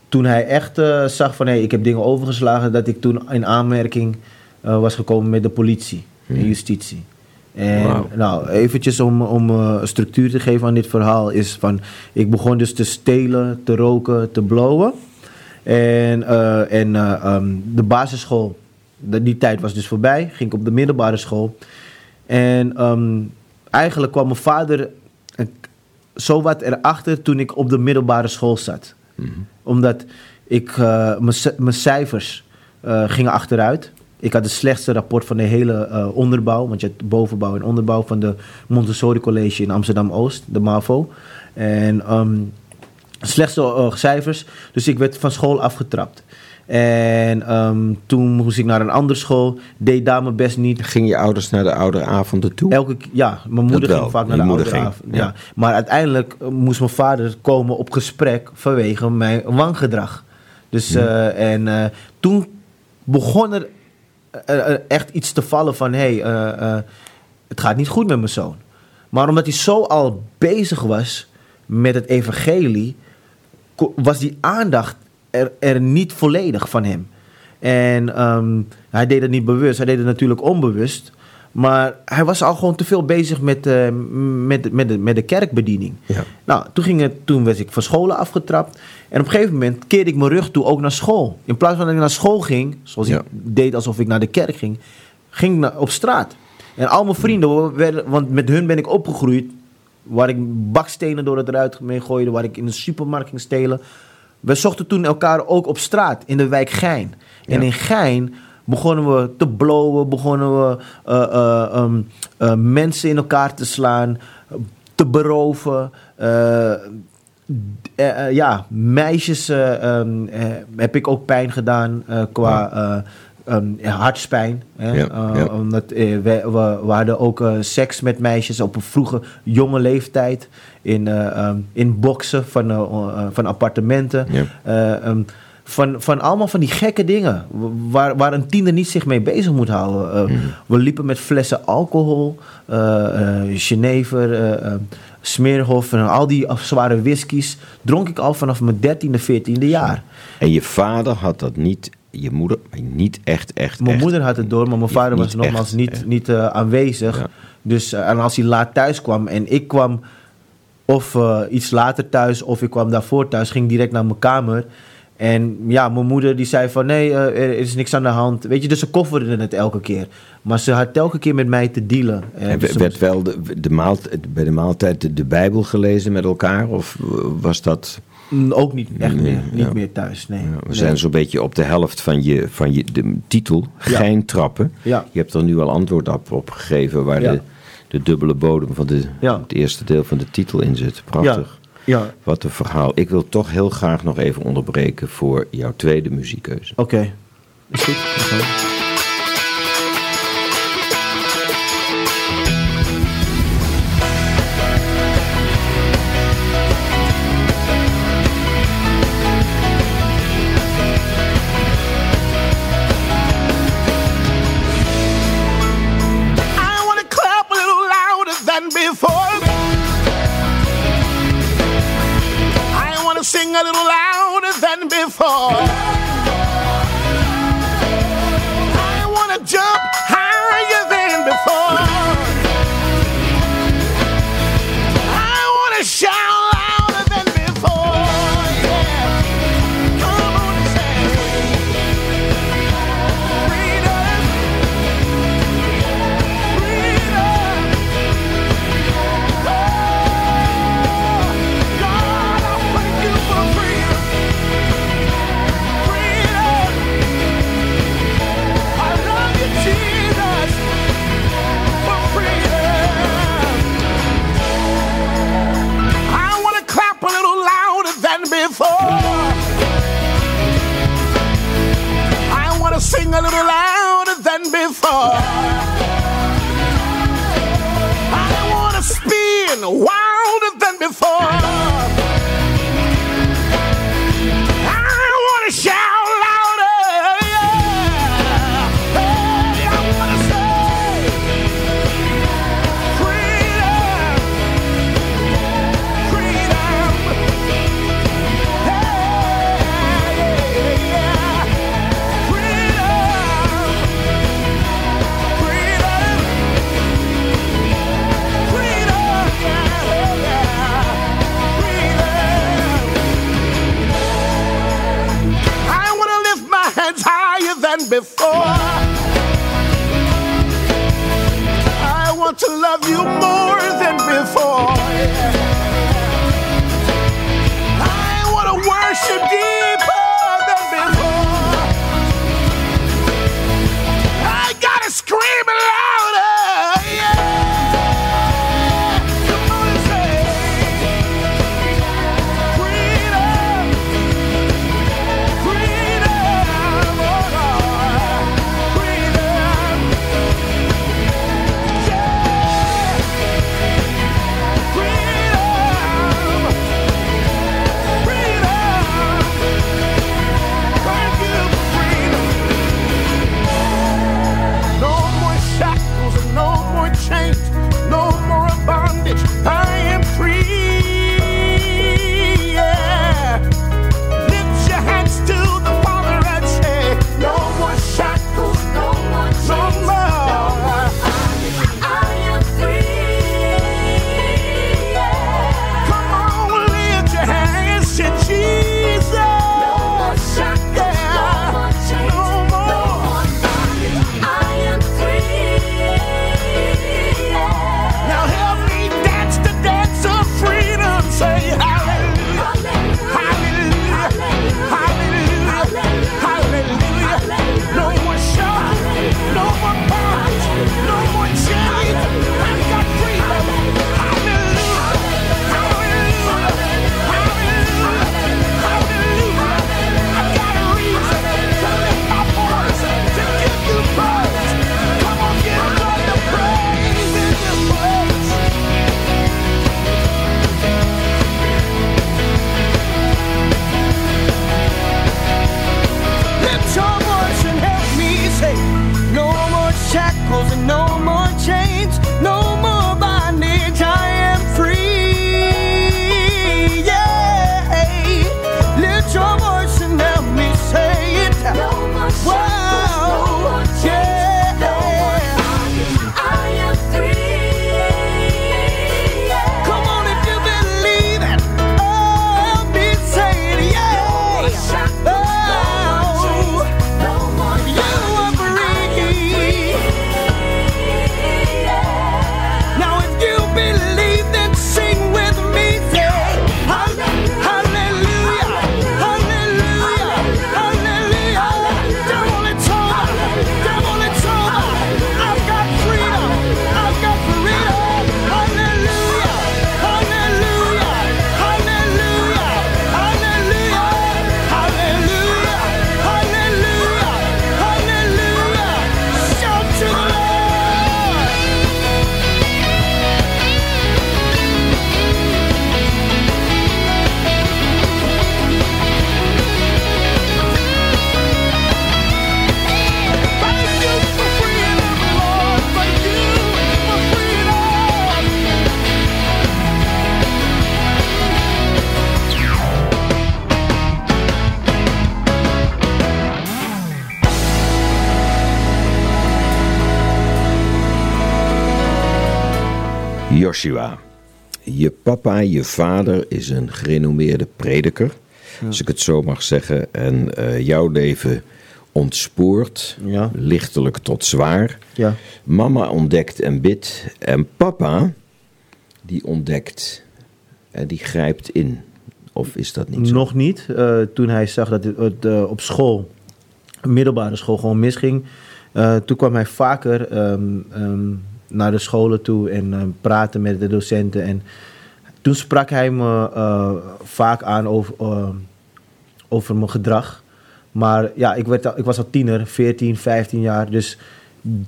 Toen hij echt eh, zag van, hé, ik heb dingen overgeslagen... dat ik toen in aanmerking eh, was gekomen met de politie en justitie. En Wauw. nou, eventjes om, om eh, een structuur te geven aan dit verhaal... is van, ik begon dus te stelen, te roken, te blowen. En, en eh, ehm, de basisschool, de- die tijd was dus voorbij. Ging ik op de middelbare school. En ehm, eigenlijk kwam mijn vader eh, zo wat erachter toen ik op de middelbare school zat. Omdat ik, eh, mijn ci- mijn cijfers eh, gingen achteruit. Ik had het slechtste rapport van de hele eh, onderbouw. Want je hebt bovenbouw en onderbouw van de Montessori College in Amsterdam-Oost, de MAVO. En ehm, slechtste cijfers. Dus ik werd van school afgetrapt. En ehm, toen moest ik naar een andere school. Deed daar mijn best niet. Ging je ouders naar de ouderavonden toe? Elke, ja, mijn moeder ging vaak naar de ging, Ja. ja. Maar uiteindelijk eh, moest mijn vader komen op gesprek vanwege mijn wangedrag. Dus, eh, en eh, toen begon er echt iets te vallen van... Hey, eh, eh, het gaat niet goed met mijn zoon. Maar omdat hij zo al bezig was met het evangelie, was die aandacht er, er niet volledig van hem. En ehm, hij deed het niet bewust, hij deed het natuurlijk onbewust. Maar hij was al gewoon te veel bezig met, eh, met, met, de, met de kerkbediening. Ja. Nou, toen, ging het, toen werd ik van scholen afgetrapt. En op een gegeven moment keerde ik mijn rug toe ook naar school. In plaats van dat ik naar school ging, zoals Ja. ik deed alsof ik naar de kerk ging, ging ik naar, op straat. En al mijn vrienden, werden, want met hun ben ik opgegroeid, waar ik bakstenen door het ruit mee gooide, waar ik in de supermarkt ging stelen. We zochten toen elkaar ook op straat in de wijk Gein. En Ja. in Gein begonnen we te blowen, begonnen we eh, eh, ehm, eh, mensen in elkaar te slaan, te beroven. ja, meisjes eh, ehm, eh, heb ik ook pijn gedaan qua eh, ehm, hartspijn. Hè? Ja, Eh, ja. Omdat eh, we, we, we hadden ook eh, seks met meisjes op een vroege, jonge leeftijd. In, eh, ehm, in boksen van, van appartementen. Ja. Eh, ehm, van, van allemaal van die gekke dingen. Waar, waar een tiener niet zich mee bezig moet houden. Mhm. We liepen met flessen alcohol, eh eh Genever, Smeerhof en al die zware whiskies. Dronk ik al vanaf mijn 13e, 14e jaar. En je vader had dat niet, je moeder niet echt, echt, Mijn echt. moeder had het door, maar mijn vader was nogmaals echt, niet, echt. niet eh, aanwezig. Ja. Dus, eh, en als hij laat thuis kwam en ik kwam of eh, iets later thuis of ik kwam daarvoor thuis, ging direct naar mijn kamer. En ja, mijn moeder die zei van nee, er is niks aan de hand. Weet je, dus ze kofferde het elke keer. Maar ze had elke keer met mij te dealen. En dus werd wel de, de maalt, bij de maaltijd de, de Bijbel gelezen met elkaar? Of was dat... Ook niet echt Nee, meer, niet ja. meer thuis, nee. Ja, we Nee. zijn zo'n beetje op de helft van je, van je de titel, Ja. Gein trappen. Ja. Je hebt er nu al antwoord op, op gegeven waar de, de dubbele bodem van de, Ja. het eerste deel van de titel in zit. Prachtig. Ja, Wat een verhaal. Ik wil toch heel graag nog even onderbreken voor jouw tweede muziekkeuze. oké. Is goed. Oké. Joshua, je papa, je vader is een gerenommeerde prediker, als ik het zo mag zeggen. En eh, jouw leven ontspoort, Ja. lichtelijk tot zwaar. Ja. Mama ontdekt en bidt. En papa, die ontdekt en die grijpt in. Of is dat niet zo? Nog niet. Eh, toen hij zag dat het, eh, op school, middelbare school, gewoon misging. eh, toen kwam hij vaker ehm, ehm, naar de scholen toe en eh, praatte met de docenten. En toen sprak hij me eh, vaak aan over, eh, over mijn gedrag. Maar ja, ik, werd ik was al tiener, 14, 15 jaar. Dus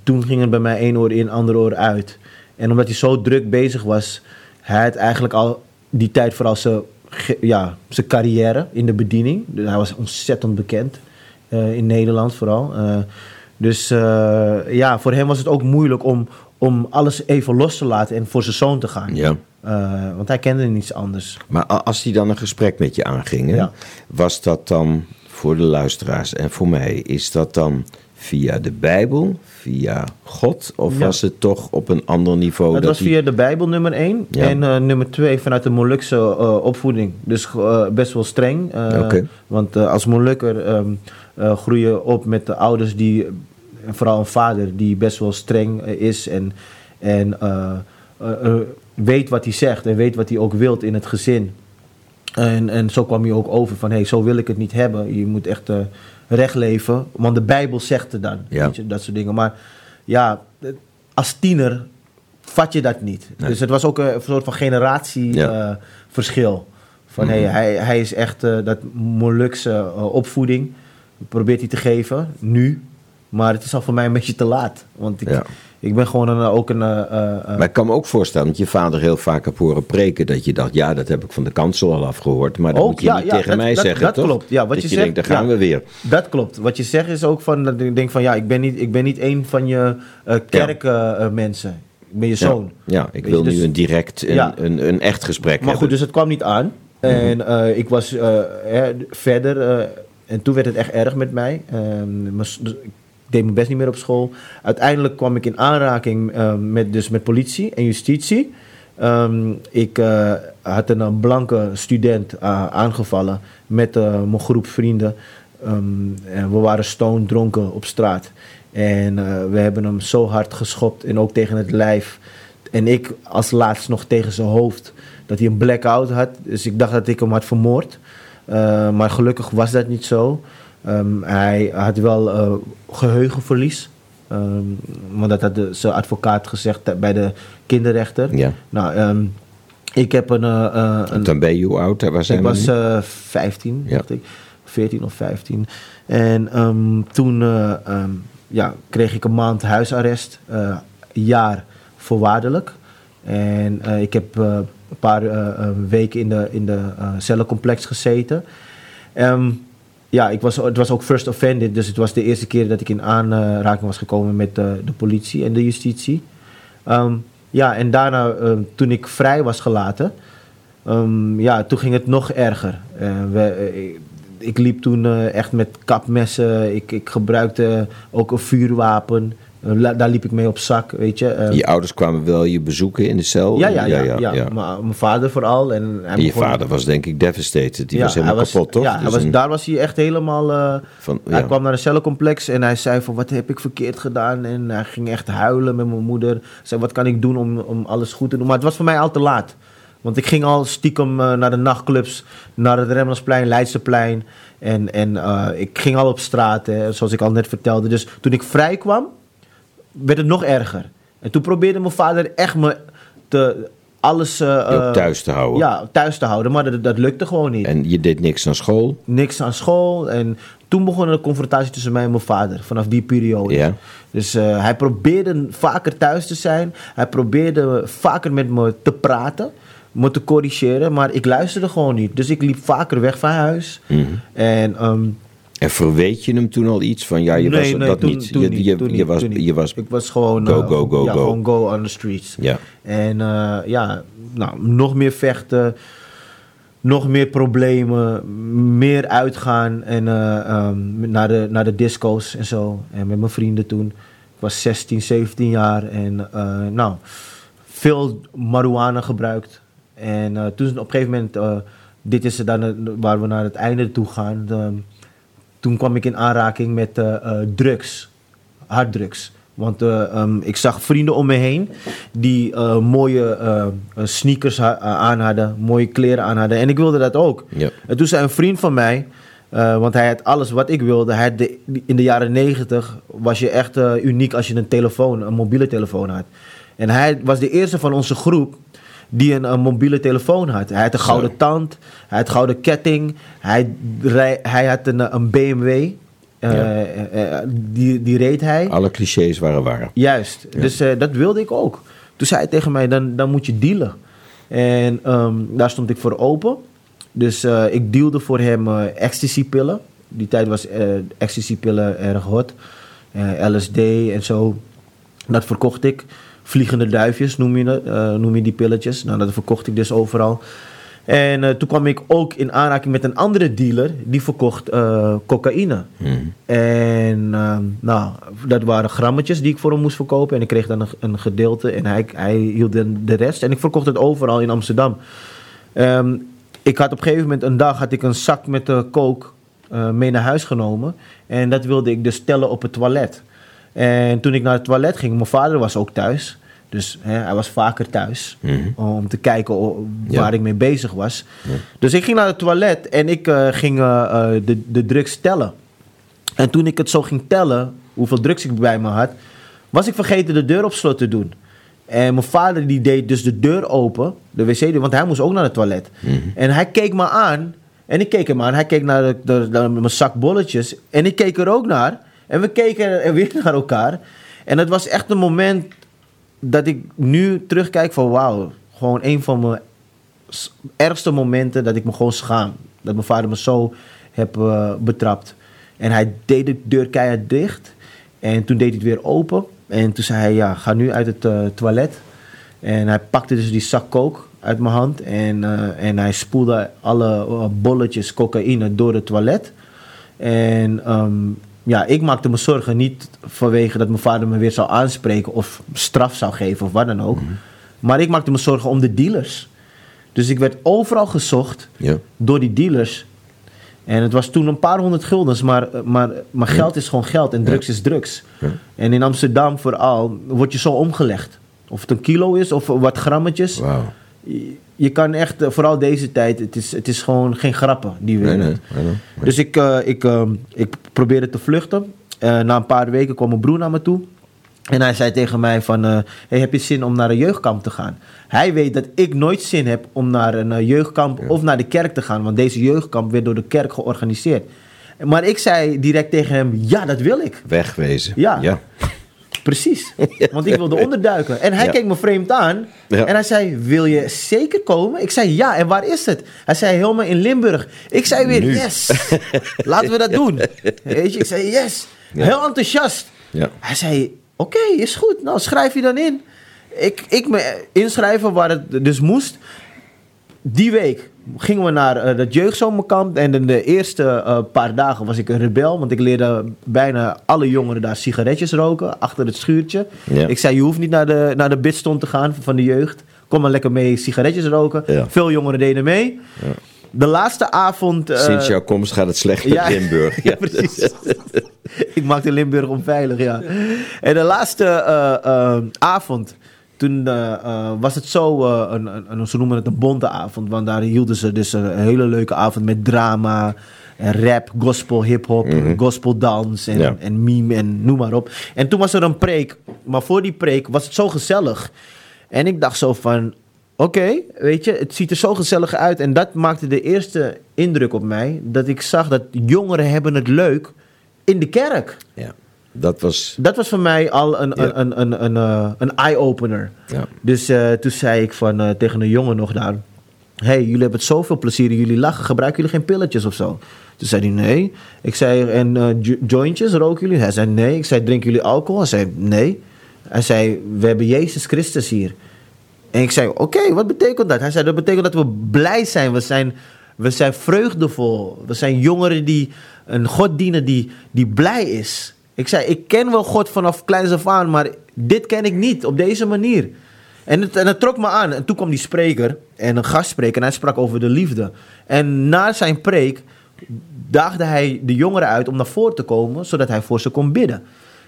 toen ging het bij mij één oor in, ander oor uit. En omdat hij zo druk bezig was, hij had eigenlijk al die tijd vooral zijn, ja, zijn carrière in de bediening. Dus hij was ontzettend bekend in Nederland vooral. Dus ja, voor hem was het ook moeilijk om, om alles even los te laten en voor zijn zoon te gaan. Ja. Eh, want hij kende niets anders. Maar als hij dan een gesprek met je aanging, hè, Ja. was dat dan voor de luisteraars en voor mij, is dat dan via de Bijbel, via God, of Ja. was het toch op een ander niveau? Het dat was via de Bijbel nummer 1 Ja. en eh, nummer 2 vanuit de Molukse eh, opvoeding. Dus best wel streng. Oké. Want als Molukker ehm eh, groei je op met de ouders die, en vooral een vader die best wel streng eh, is en, en eh, eh, weet wat hij zegt en weet wat hij ook wilt in het gezin. En, en zo kwam hij ook over van, hé, hey, zo wil ik het niet hebben. Je moet echt eh, recht leven, want de Bijbel zegt het dan. Ja. Weet je, dat soort dingen. Maar ja, als tiener vat je dat niet. Nee. Dus het was ook een soort van generatieverschil. Ja. van, Mhm. hey, hij, hij is echt dat Molukse opvoeding probeert hij te geven, nu. Maar het is al voor mij een beetje te laat. Want ik, Ja. ik ben gewoon een, ook een... eh, eh, Maar ik kan me ook voorstellen dat je vader heel vaak hebt horen preken. Dat je dacht, ja, dat heb ik van de kansel al afgehoord. Maar dat Ook, moet je ja, niet ja, tegen dat- mij dat- zeggen, dat toch? klopt. Ja, wat dat je je, zegt, denkt, daar gaan we weer. Dat klopt. Wat je zegt is ook van, dat ik denk van ja, ik ben niet, ik ben niet een van je eh kerkmensen. ik ben je zoon. Ja, ik wil nu dus- een direct, een, een, een echt gesprek Maar goed, dus het kwam niet aan. En eh, ik was verder. en toen werd het echt erg met mij. Ehm, ik deed mijn best niet meer op school. Uiteindelijk kwam ik in aanraking eh, met, dus met politie en justitie. Ehm, ik eh, had een, blanke student eh, aangevallen met mijn groep vrienden. Ehm, en we waren stone dronken op straat. En we hebben hem zo hard geschopt en ook tegen het lijf. En ik als laatst nog tegen zijn hoofd. Dat hij een blackout had. Dus ik dacht dat ik hem had vermoord. Maar gelukkig was dat niet zo. Ehm, hij had wel eh, geheugenverlies. Ehm, want dat had de, zijn advocaat gezegd bij de kinderrechter. Ja. Nou, ehm, ik heb een... eh, eh, een Dan ben je hoe oud? Ik was nu? eh 15, Ja. dacht ik. 14 of 15. En toen ja, kreeg ik een maand huisarrest. jaar voorwaardelijk. En ik heb een paar weken in de, in de cellencomplex gezeten. Ehm, ja, ik was, het was ook first offended. Dus het was de eerste keer dat ik in aanraking was gekomen met eh, de politie en de justitie. Ehm, ja, en daarna, eh, toen ik vrij was gelaten, ehm, ja, toen ging het nog erger. Eh, eh, ik, liep toen echt met kapmessen. Ik, ik gebruikte ook een vuurwapen. Eh, daar liep ik mee op zak, weet je. Eh, Je ouders kwamen wel je bezoeken in de cel? ja, ja, ja. ja, Maar mijn vader vooral. En, hij En je begon- vader was denk ik devastated. Die ja, was helemaal was- kapot, toch? Ja, hij Dus was, een- daar was hij echt helemaal... eh, van, Hij ja. kwam naar een cellencomplex en hij zei van wat heb ik verkeerd gedaan. En hij ging echt huilen met mijn moeder. Hij zei wat kan ik doen om, om alles goed te doen. Maar het was voor mij al te laat. Want ik ging al stiekem naar de nachtclubs, naar het Remmelsplein, Leidseplein. En, en ik ging al op straat, hè, zoals ik al net vertelde. Dus toen ik vrij kwam, werd het nog erger. En toen probeerde mijn vader echt me te, alles... eh, eh, thuis te houden. Ja, thuis te houden. Maar dat, dat lukte gewoon niet En je deed niks aan school? niks aan school. En toen begon een confrontatie tussen mij en mijn vader. Vanaf die periode. Ja. Dus eh, hij probeerde vaker thuis te zijn. Hij probeerde vaker met me te praten. Me te corrigeren. Maar ik luisterde gewoon niet. Dus ik liep vaker weg van huis. Mhm. En ehm, En verweet je hem toen al iets van, ja, je was dat toen- niet. toen je, niet, je, je niet, was, je was, ik was gewoon... Go, eh, go, go, ja, go. gewoon go on the streets. ja. En eh, ja, nou, nog meer vechten, nog meer problemen, meer uitgaan en eh, ehm, naar, de, naar de disco's en zo. En met mijn vrienden toen. Ik was 16, 17 jaar en nou, veel marihuana gebruikt. En toen op een gegeven moment, dit is dan waar we naar het einde toe gaan. de- toen kwam ik in aanraking met eh, eh, drugs, harddrugs. Want eh, ehm, ik zag vrienden om me heen die mooie sneakers aan hadden, mooie kleren aan hadden. En ik wilde dat ook. Ja. En toen zei een vriend van mij, want hij had alles wat ik wilde. Hij de, in de jaren negentig was je echt uniek als je een telefoon, een mobiele telefoon had. En hij was de eerste van onze groep die een, een mobiele telefoon had. Hij had een gouden tand, hij had gouden ketting, hij, hij had een, een BMW. eh, Ja. eh, eh, die, die reed hij. Alle clichés waren waar. Juist, dus dat wilde ik ook. Toen zei hij tegen mij, dan, dan moet je dealen. En ehm, daar stond ik voor open. Dus ik dealde voor hem ecstasy-pillen. Die tijd was ecstasy-pillen erg hot. LSD en zo. Dat verkocht ik. Vliegende duifjes noem je, dat, eh, noem je die pilletjes. Nou, dat verkocht ik dus overal. En eh, toen kwam ik ook in aanraking met een andere dealer. Die verkocht eh, cocaïne. En ehm, nou, dat waren grammetjes die ik voor hem moest verkopen. En ik kreeg dan een, een gedeelte en hij, hij hield de, rest. En ik verkocht het overal in Amsterdam. Ehm, ik had op een gegeven moment een dag had ik een zak met de kook mee naar huis genomen. En dat wilde ik dus tellen op het toilet. En toen ik naar het toilet ging, mijn vader was ook thuis. Dus hè, hij was vaker thuis om te kijken waar Ja. ik mee bezig was. Dus ik ging naar het toilet en ik eh, ging eh, eh, de, de drugs tellen. En toen ik het zo ging tellen, hoeveel drugs ik bij me had, was ik vergeten de deur op slot te doen. En mijn vader die deed dus de deur open, de wc-deur, want hij moest ook naar het toilet. En hij keek me aan, en ik keek hem aan. Hij keek naar, de, de- naar mijn zak bolletjes, en ik keek er ook naar. En we keken er weer naar elkaar. En het was echt een moment dat ik nu terugkijk van wauw, gewoon een van mijn ergste momenten dat ik me gewoon schaam. Dat mijn vader me zo heb eh, betrapt. En hij deed de deur keihard dicht. En toen deed hij het weer open. En toen zei hij, ja, ga nu uit het eh, toilet. En hij pakte dus die zak kook uit mijn hand. En, eh, en hij spoelde alle bolletjes cocaïne door het toilet. En ehm, ja, ik maakte me zorgen niet vanwege dat mijn vader me weer zou aanspreken of straf zou geven of wat dan ook. Maar ik maakte me zorgen om de dealers. Dus ik werd overal gezocht Ja. door die dealers. En het was toen een paar honderd guldens, maar, maar, maar geld is gewoon geld en drugs is drugs. En in Amsterdam vooral word je zo omgelegd. Of het een kilo is of wat grammetjes. Je, kan echt, eh, vooral deze tijd, het is, het is gewoon geen grappen, die Nee, wereld. nee, nee, nee. Dus ik, eh, ik, eh, ik probeerde te vluchten. Eh, na een paar weken kwam mijn broer naar me toe. En hij zei tegen mij van, hey, heb je zin om naar een jeugdkamp te gaan? Hij weet dat ik nooit zin heb om naar een jeugdkamp of naar de kerk te gaan. Want deze jeugdkamp werd door de kerk georganiseerd. Maar ik zei direct tegen hem, ja, dat wil ik. Wegwezen. Ja. ja. Precies. Want ik wilde onderduiken. En hij Ja. keek me vreemd aan. Ja. En hij zei, wil je zeker komen? Ik zei, ja. En waar is het? Hij zei, helemaal in Limburg. Ik zei weer, Nu. yes. Laten we dat doen. Weet je, ik zei, yes. Ja. Heel enthousiast. Ja. Hij zei, oké, is goed. Nou, schrijf je dan in. Ik, ik me inschrijven waar het dus moest. Die week gingen we naar eh, dat jeugdzomerkamp. En in de eerste eh, paar dagen was ik een rebel. Want ik leerde bijna alle jongeren daar sigaretjes roken. Achter het schuurtje. Ja. Ik zei, je hoeft niet naar de, naar de bidstond te gaan van de jeugd. Kom maar lekker mee sigaretjes roken. Ja. Veel jongeren deden mee. De laatste avond... eh, Sinds jouw komst gaat het slecht met ja, Limburg. ja, precies. ik maakte Limburg onveilig, ja. En de laatste eh, eh, avond, toen eh, eh, was het zo, eh, een, een, ze noemen het een bonte avond. Want daar hielden ze dus een hele leuke avond met drama, en rap, gospel, hip-hop, gospeldans en, Ja. en meme en noem maar op. En toen was er een preek, maar voor die preek was het zo gezellig. En ik dacht zo van, oké, weet je, het ziet er zo gezellig uit. En dat maakte de eerste indruk op mij, dat ik zag dat jongeren hebben het leuk in de kerk. Ja. Dat was... Dat was voor mij al een, Ja. een, een, een, een, eh, een eye-opener. Ja. Dus eh, toen zei ik van, eh, tegen een jongen nog daar... hey, jullie hebben het zoveel plezier, jullie lachen. Gebruiken jullie geen pilletjes of zo? Toen zei hij nee. Ik zei, en jo- jointjes, roken jullie? Hij zei nee. Ik zei, drinken jullie alcohol? Hij zei nee. Hij zei, we hebben Jezus Christus hier. En ik zei, oké, wat betekent dat? Hij zei, dat betekent dat we blij zijn. We zijn, we zijn vreugdevol. We zijn jongeren die een God dienen die, die blij is. Ik zei, ik ken wel God vanaf kleins af aan, maar dit ken ik niet op deze manier. En het, en het trok me aan. En toen kwam die spreker en een gastspreker en hij sprak over de liefde. En na zijn preek daagde hij de jongeren uit om naar voren te komen, zodat hij voor ze kon bidden.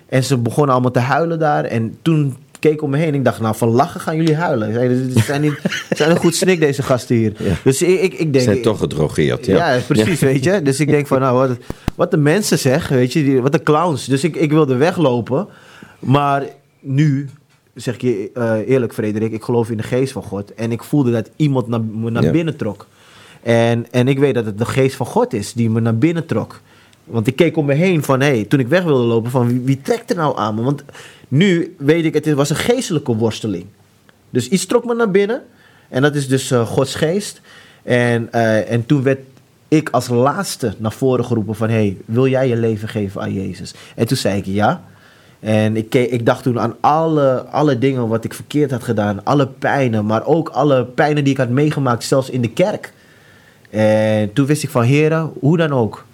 En ze begonnen allemaal te huilen daar. En toen keek om me heen. Ik dacht, nou, van lachen gaan jullie huilen. Ze zijn, niet, ze zijn een goed snik, deze gasten hier. Dus ik, ik, ik denk... Zijn toch gedrogeerd, ja. Ja, precies, weet je. Dus ik denk van, nou, wat, wat de mensen zeggen, weet je, die, wat de clowns. Dus ik, ik wilde weglopen. Maar nu, zeg ik je eh, eerlijk, Frederik, ik geloof in de geest van God. En ik voelde dat iemand naar, me naar binnen trok. En, en ik weet dat het de geest van God is die me naar binnen trok. Want ik keek om me heen van, hey, toen ik weg wilde lopen, van wie, trekt er nou aan me? Want nu weet ik, het was een geestelijke worsteling. Dus iets trok me naar binnen. En dat is dus eh, Gods geest. En, eh, en toen werd ik als laatste naar voren geroepen van... hey, wil jij je leven geven aan Jezus? En toen zei ik ja. En ik, ik dacht toen aan alle, alle dingen wat ik verkeerd had gedaan. Alle pijnen, maar ook alle pijnen die ik had meegemaakt, zelfs in de kerk. En toen wist ik van, heren, hoe dan ook.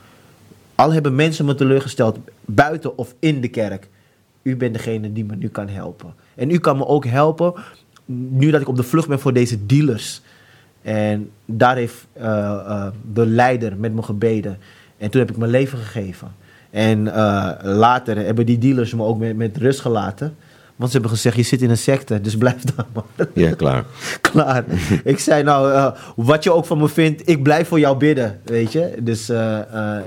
Al hebben mensen me teleurgesteld, buiten of in de kerk. U bent degene die me nu kan helpen. En u kan me ook helpen, nu dat ik op de vlucht ben voor deze dealers. En daar heeft eh, eh, de leider met me gebeden. En toen heb ik mijn leven gegeven. En eh, later hebben die dealers me ook met, met rust gelaten. Want ze hebben gezegd, je zit in een secte, dus blijf daar maar. Ja, klaar. Klaar. ik zei nou, wat je ook van me vindt, ik blijf voor jou bidden, weet je. Dus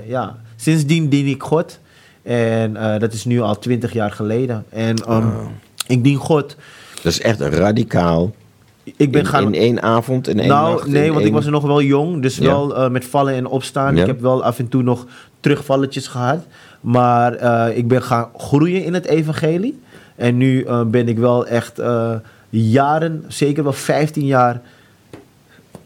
ja, sindsdien dien ik God. En eh, dat is nu al twintig jaar geleden. En ehm, ik dien God. Dat is echt radicaal. Ik ben in, gaan... in één avond, in één nou, nacht. nee, want ik was er nog wel jong. Dus Ja. wel eh, met vallen en opstaan. Ja. Ik heb wel af en toe nog terugvalletjes gehad. Maar eh, ik ben gaan groeien in het evangelie. En nu ben ik wel echt eh, jaren, zeker wel 15 jaar,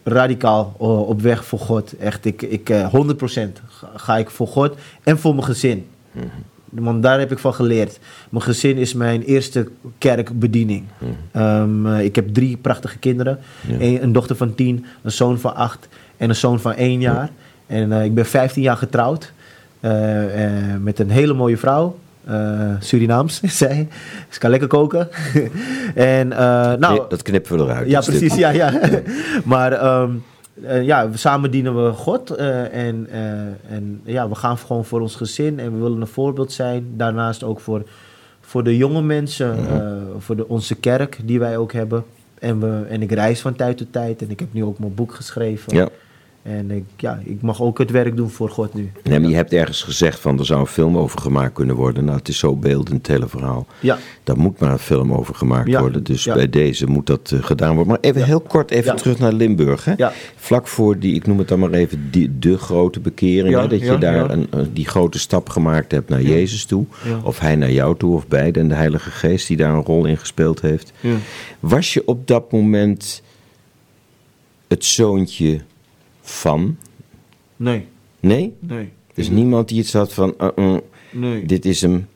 radicaal eh, op weg voor God. Echt, ik, ik, eh, 100% ga- ga ik voor God en voor mijn gezin. Want daar heb ik van geleerd. Mijn gezin is mijn eerste kerkbediening. Ehm, eh, ik heb drie prachtige kinderen. Een, een dochter van tien, een zoon van acht en een zoon van één jaar. En eh, ik ben 15 jaar getrouwd eh, eh, met een hele mooie vrouw. Eh, Surinaams is zij. Ze kan lekker koken. en eh, nou, Nee, dat knippen we eruit. ja, dit. precies. Ja, ja. maar ehm, eh, ja, samen dienen we God. en en ja, we gaan gewoon voor ons gezin. En we willen een voorbeeld zijn. Daarnaast ook voor, voor de jonge mensen. eh, voor de, onze kerk die wij ook hebben. En, we, en ik reis van tijd tot tijd. En ik heb nu ook mijn boek geschreven. Ja. En ik, ja, ik mag ook het werk doen voor God nu. Nee, maar je hebt ergens gezegd van er zou een film over gemaakt kunnen worden. Nou, het is zo beeldend, het hele verhaal. Ja. Daar moet maar een film over gemaakt Ja, worden. Dus ja. bij deze moet dat eh, gedaan worden. Maar even heel kort even terug naar Limburg. Hè? Ja. Vlak voor die, ik noem het dan maar even, die, de grote bekering. Hè? Dat je daar. Een, die grote stap gemaakt hebt naar Jezus toe. Of hij naar jou toe, of beide. En de Heilige Geest die daar een rol in gespeeld heeft. Ja. Was je op dat moment het zoontje van? Nee, Nee? nee, Dus niemand die iets had van, uh, uh, nee. dit is hem.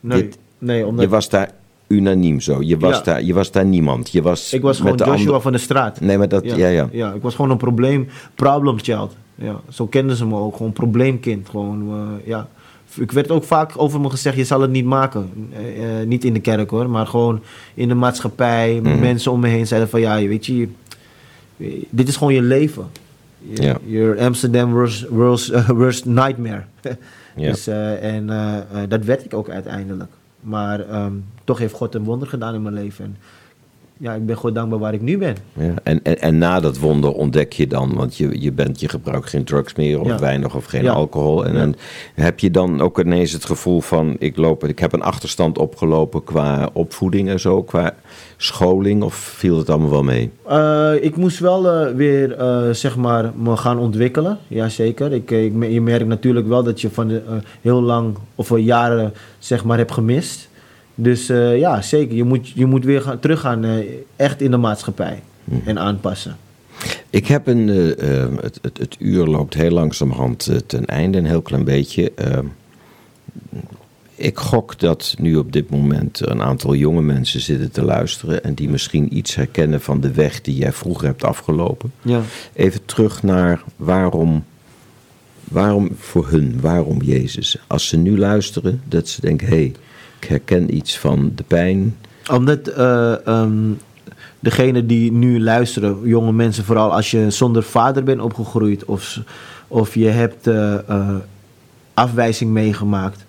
nee, dit- nee omdat Je was daar unaniem zo. Je was, Ja. daar, je was daar niemand. Je was ik was gewoon Joshua ander- van de straat. Nee, maar dat, ja, ja. Ja, ik was gewoon een probleem, problem child. Ja, zo kenden ze me ook, gewoon probleemkind. Gewoon, eh, ja. Ik werd ook vaak over me gezegd, je zal het niet maken. Eh, eh, niet in de kerk hoor, maar gewoon in de maatschappij. Mhm. Mensen om me heen zeiden van, ja, weet je- dit is gewoon je leven. Your Amsterdam worst, worst, worst nightmare. Ja. Dus, eh, en eh, eh, dat werd ik ook uiteindelijk. Maar ehm, toch heeft God een wonder gedaan in mijn leven. En ja, ik ben God dankbaar waar ik nu ben. Ja, en, en, en na dat wonder ontdek je dan, want je, je, bent, je gebruikt geen drugs meer of Ja. weinig of geen Ja. alcohol. En dan heb je dan ook ineens het gevoel van, ik, loop, ik heb een achterstand opgelopen qua opvoeding en zo, qua scholing, of viel het allemaal wel mee? Eh, ik moest wel eh, weer, eh, zeg maar, me gaan ontwikkelen. Jazeker. Ik, ik, je merkt natuurlijk wel dat je van de, heel lang of jaren, zeg maar, hebt gemist. Dus eh, ja, zeker. Je moet, je moet weer gaan, teruggaan eh, echt in de maatschappij en aanpassen. Ik heb een, eh, eh, het, het, het uur loopt heel langzamerhand ten einde, een heel klein beetje. Eh, ik gok dat nu op dit moment een aantal jonge mensen zitten te luisteren en die misschien iets herkennen van de weg die jij vroeger hebt afgelopen. Ja. Even terug naar waarom, waarom voor hun, waarom Jezus? Als ze nu luisteren, dat ze denken, hé, hey, ik herken iets van de pijn. Omdat, eh, ehm, degene die nu luisteren, jonge mensen, vooral als je zonder vader bent opgegroeid of, of je hebt eh, eh, afwijzing meegemaakt.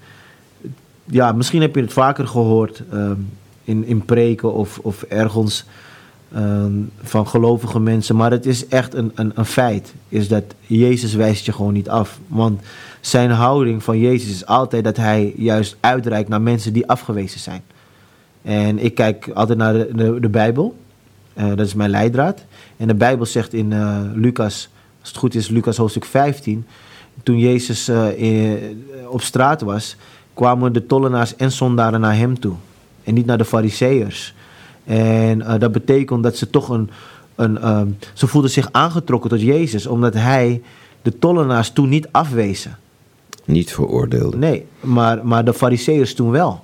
Ja, misschien heb je het vaker gehoord ehm, in, in preken of, of ergens ehm, van gelovige mensen. Maar het is echt een, een, een feit, is dat Jezus wijst je gewoon niet af. Want zijn houding van Jezus is altijd dat hij juist uitreikt naar mensen die afgewezen zijn. En ik kijk altijd naar de, de, Bijbel. Eh, dat is mijn leidraad. En de Bijbel zegt in eh, Lucas, als het goed is, Lucas hoofdstuk 15. Toen Jezus eh, op straat was, kwamen de tollenaars en zondaren naar hem toe. En niet naar de fariseërs. En dat betekent dat ze toch een... een ze voelden zich aangetrokken tot Jezus, omdat hij de tollenaars toen niet afwezen. Niet veroordeelde. Nee, maar, maar de fariseërs toen wel.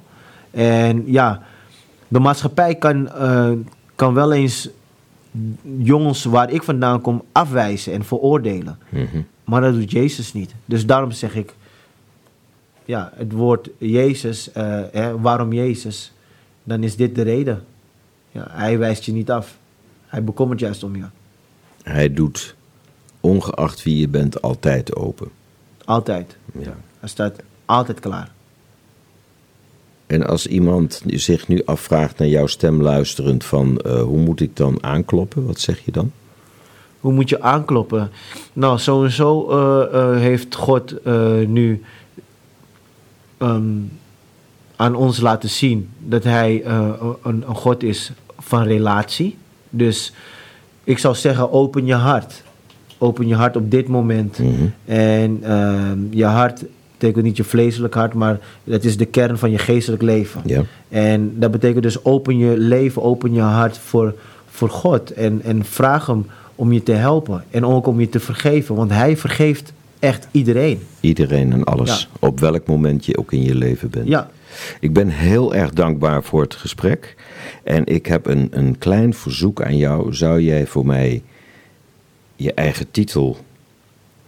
En ja, de maatschappij kan, eh, kan wel eens jongens waar ik vandaan kom afwijzen en veroordelen. Mhm. Maar dat doet Jezus niet. Dus daarom zeg ik, ja, het woord Jezus, eh, hè, waarom Jezus? Dan is dit de reden. Ja, hij wijst je niet af. Hij bekommert juist om je. Hij doet, ongeacht wie je bent, altijd open. Altijd. Ja. Hij staat altijd klaar. En als iemand zich nu afvraagt naar jouw stem luisterend van eh, hoe moet ik dan aankloppen, wat zeg je dan? Hoe moet je aankloppen? Nou, sowieso eh, eh, heeft God nu ehm, aan ons laten zien dat Hij een, een God is van relatie. Dus ik zou zeggen, open je hart. Open je hart op dit moment. Mhm. En ehm, je hart betekent niet je vleeselijk hart, maar dat is de kern van je geestelijk leven. Ja. En dat betekent dus open je leven, open je hart voor, voor God. En, en vraag hem om je te helpen. En ook om je te vergeven. Want hij vergeeft echt iedereen. Iedereen en alles, op welk moment je ook in je leven bent. Ja, Ik ben heel erg dankbaar voor het gesprek. En ik heb een, een klein verzoek aan jou. Zou jij voor mij je eigen titel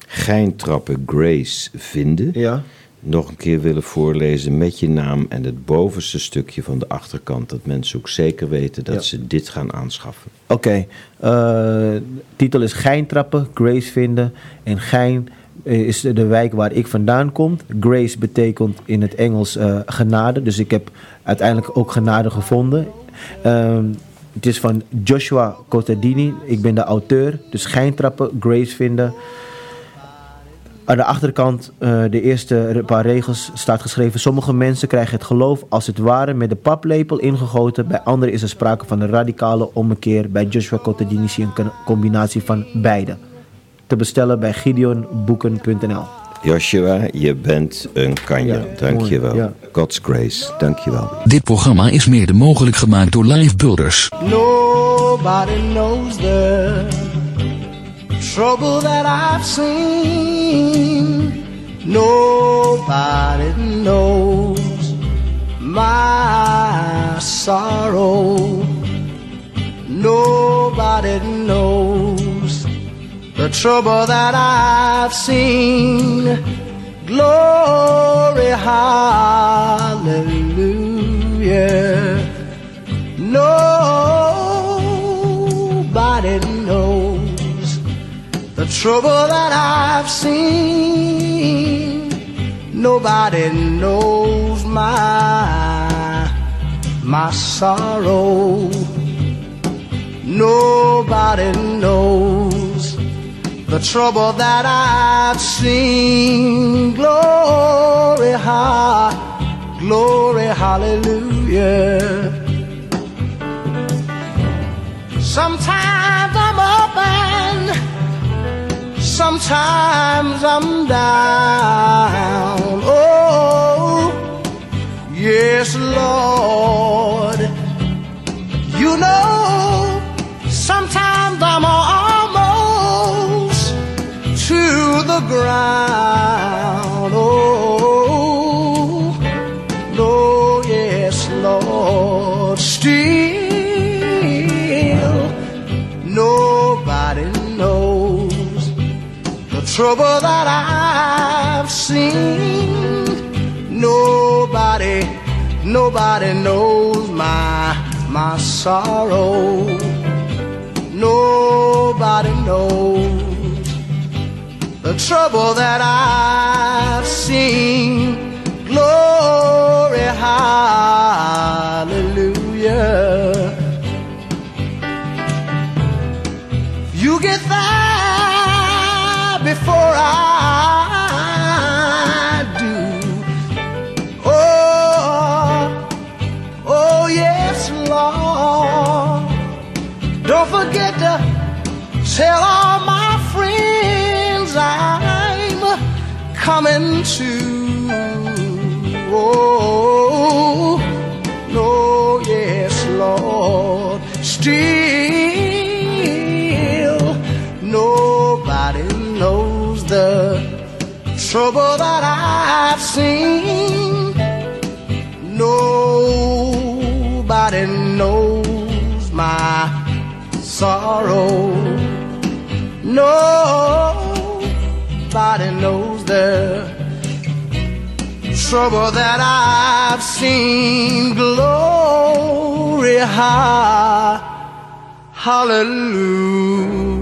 Geintrappen Grace vinden? ja. Nog een keer willen voorlezen met je naam en het bovenste stukje van de achterkant. Dat mensen ook zeker weten dat Ja. ze dit gaan aanschaffen. Oké. eh, titel is Geintrappen, Grace vinden. En Gein eh, is de wijk waar ik vandaan kom. Grace betekent in het Engels eh, genade. Dus ik heb uiteindelijk ook genade gevonden. Ehm, het is van Joshua Cotardini. Ik ben de auteur. Dus Geintrappen, Grace vinden. Aan de achterkant, eh, de eerste paar regels, staat geschreven: Sommige mensen krijgen het geloof als het ware met de paplepel ingegoten. Bij anderen is er sprake van een radicale ommekeer. Bij Joshua Cotardini zie je een combinatie van beide. Te bestellen bij gideonboeken.nl. Joshua, je bent een kanja. Ja, Dankjewel. ja. God's grace. Dankjewel. Dit programma is mede mogelijk gemaakt door Live Builders. Nobody knows the trouble that I've seen. Nobody knows my sorrow. Nobody knows the trouble that I've seen. Glory, hallelujah. Nobody knows the trouble that I've seen. Nobody knows my my sorrow. Nobody knows the trouble that I've seen. Glory, ha, glory, hallelujah. Sometimes I'm up and sometimes I'm down. Oh, yes, Lord. You know, sometimes I'm almost ground. Oh, no, yes, Lord. Still, nobody knows the trouble that I've seen. Nobody, nobody knows my my sorrow. Nobody knows trouble that I've seen. Glory, hallelujah. You get there before I do. Oh, oh yes, Lord. Don't forget to tell coming to. Oh, no, yes, Lord. Still, nobody knows the trouble that I've seen. Nobody knows my sorrow. Nobody knows trouble that I've seen. Glory, high, hallelujah.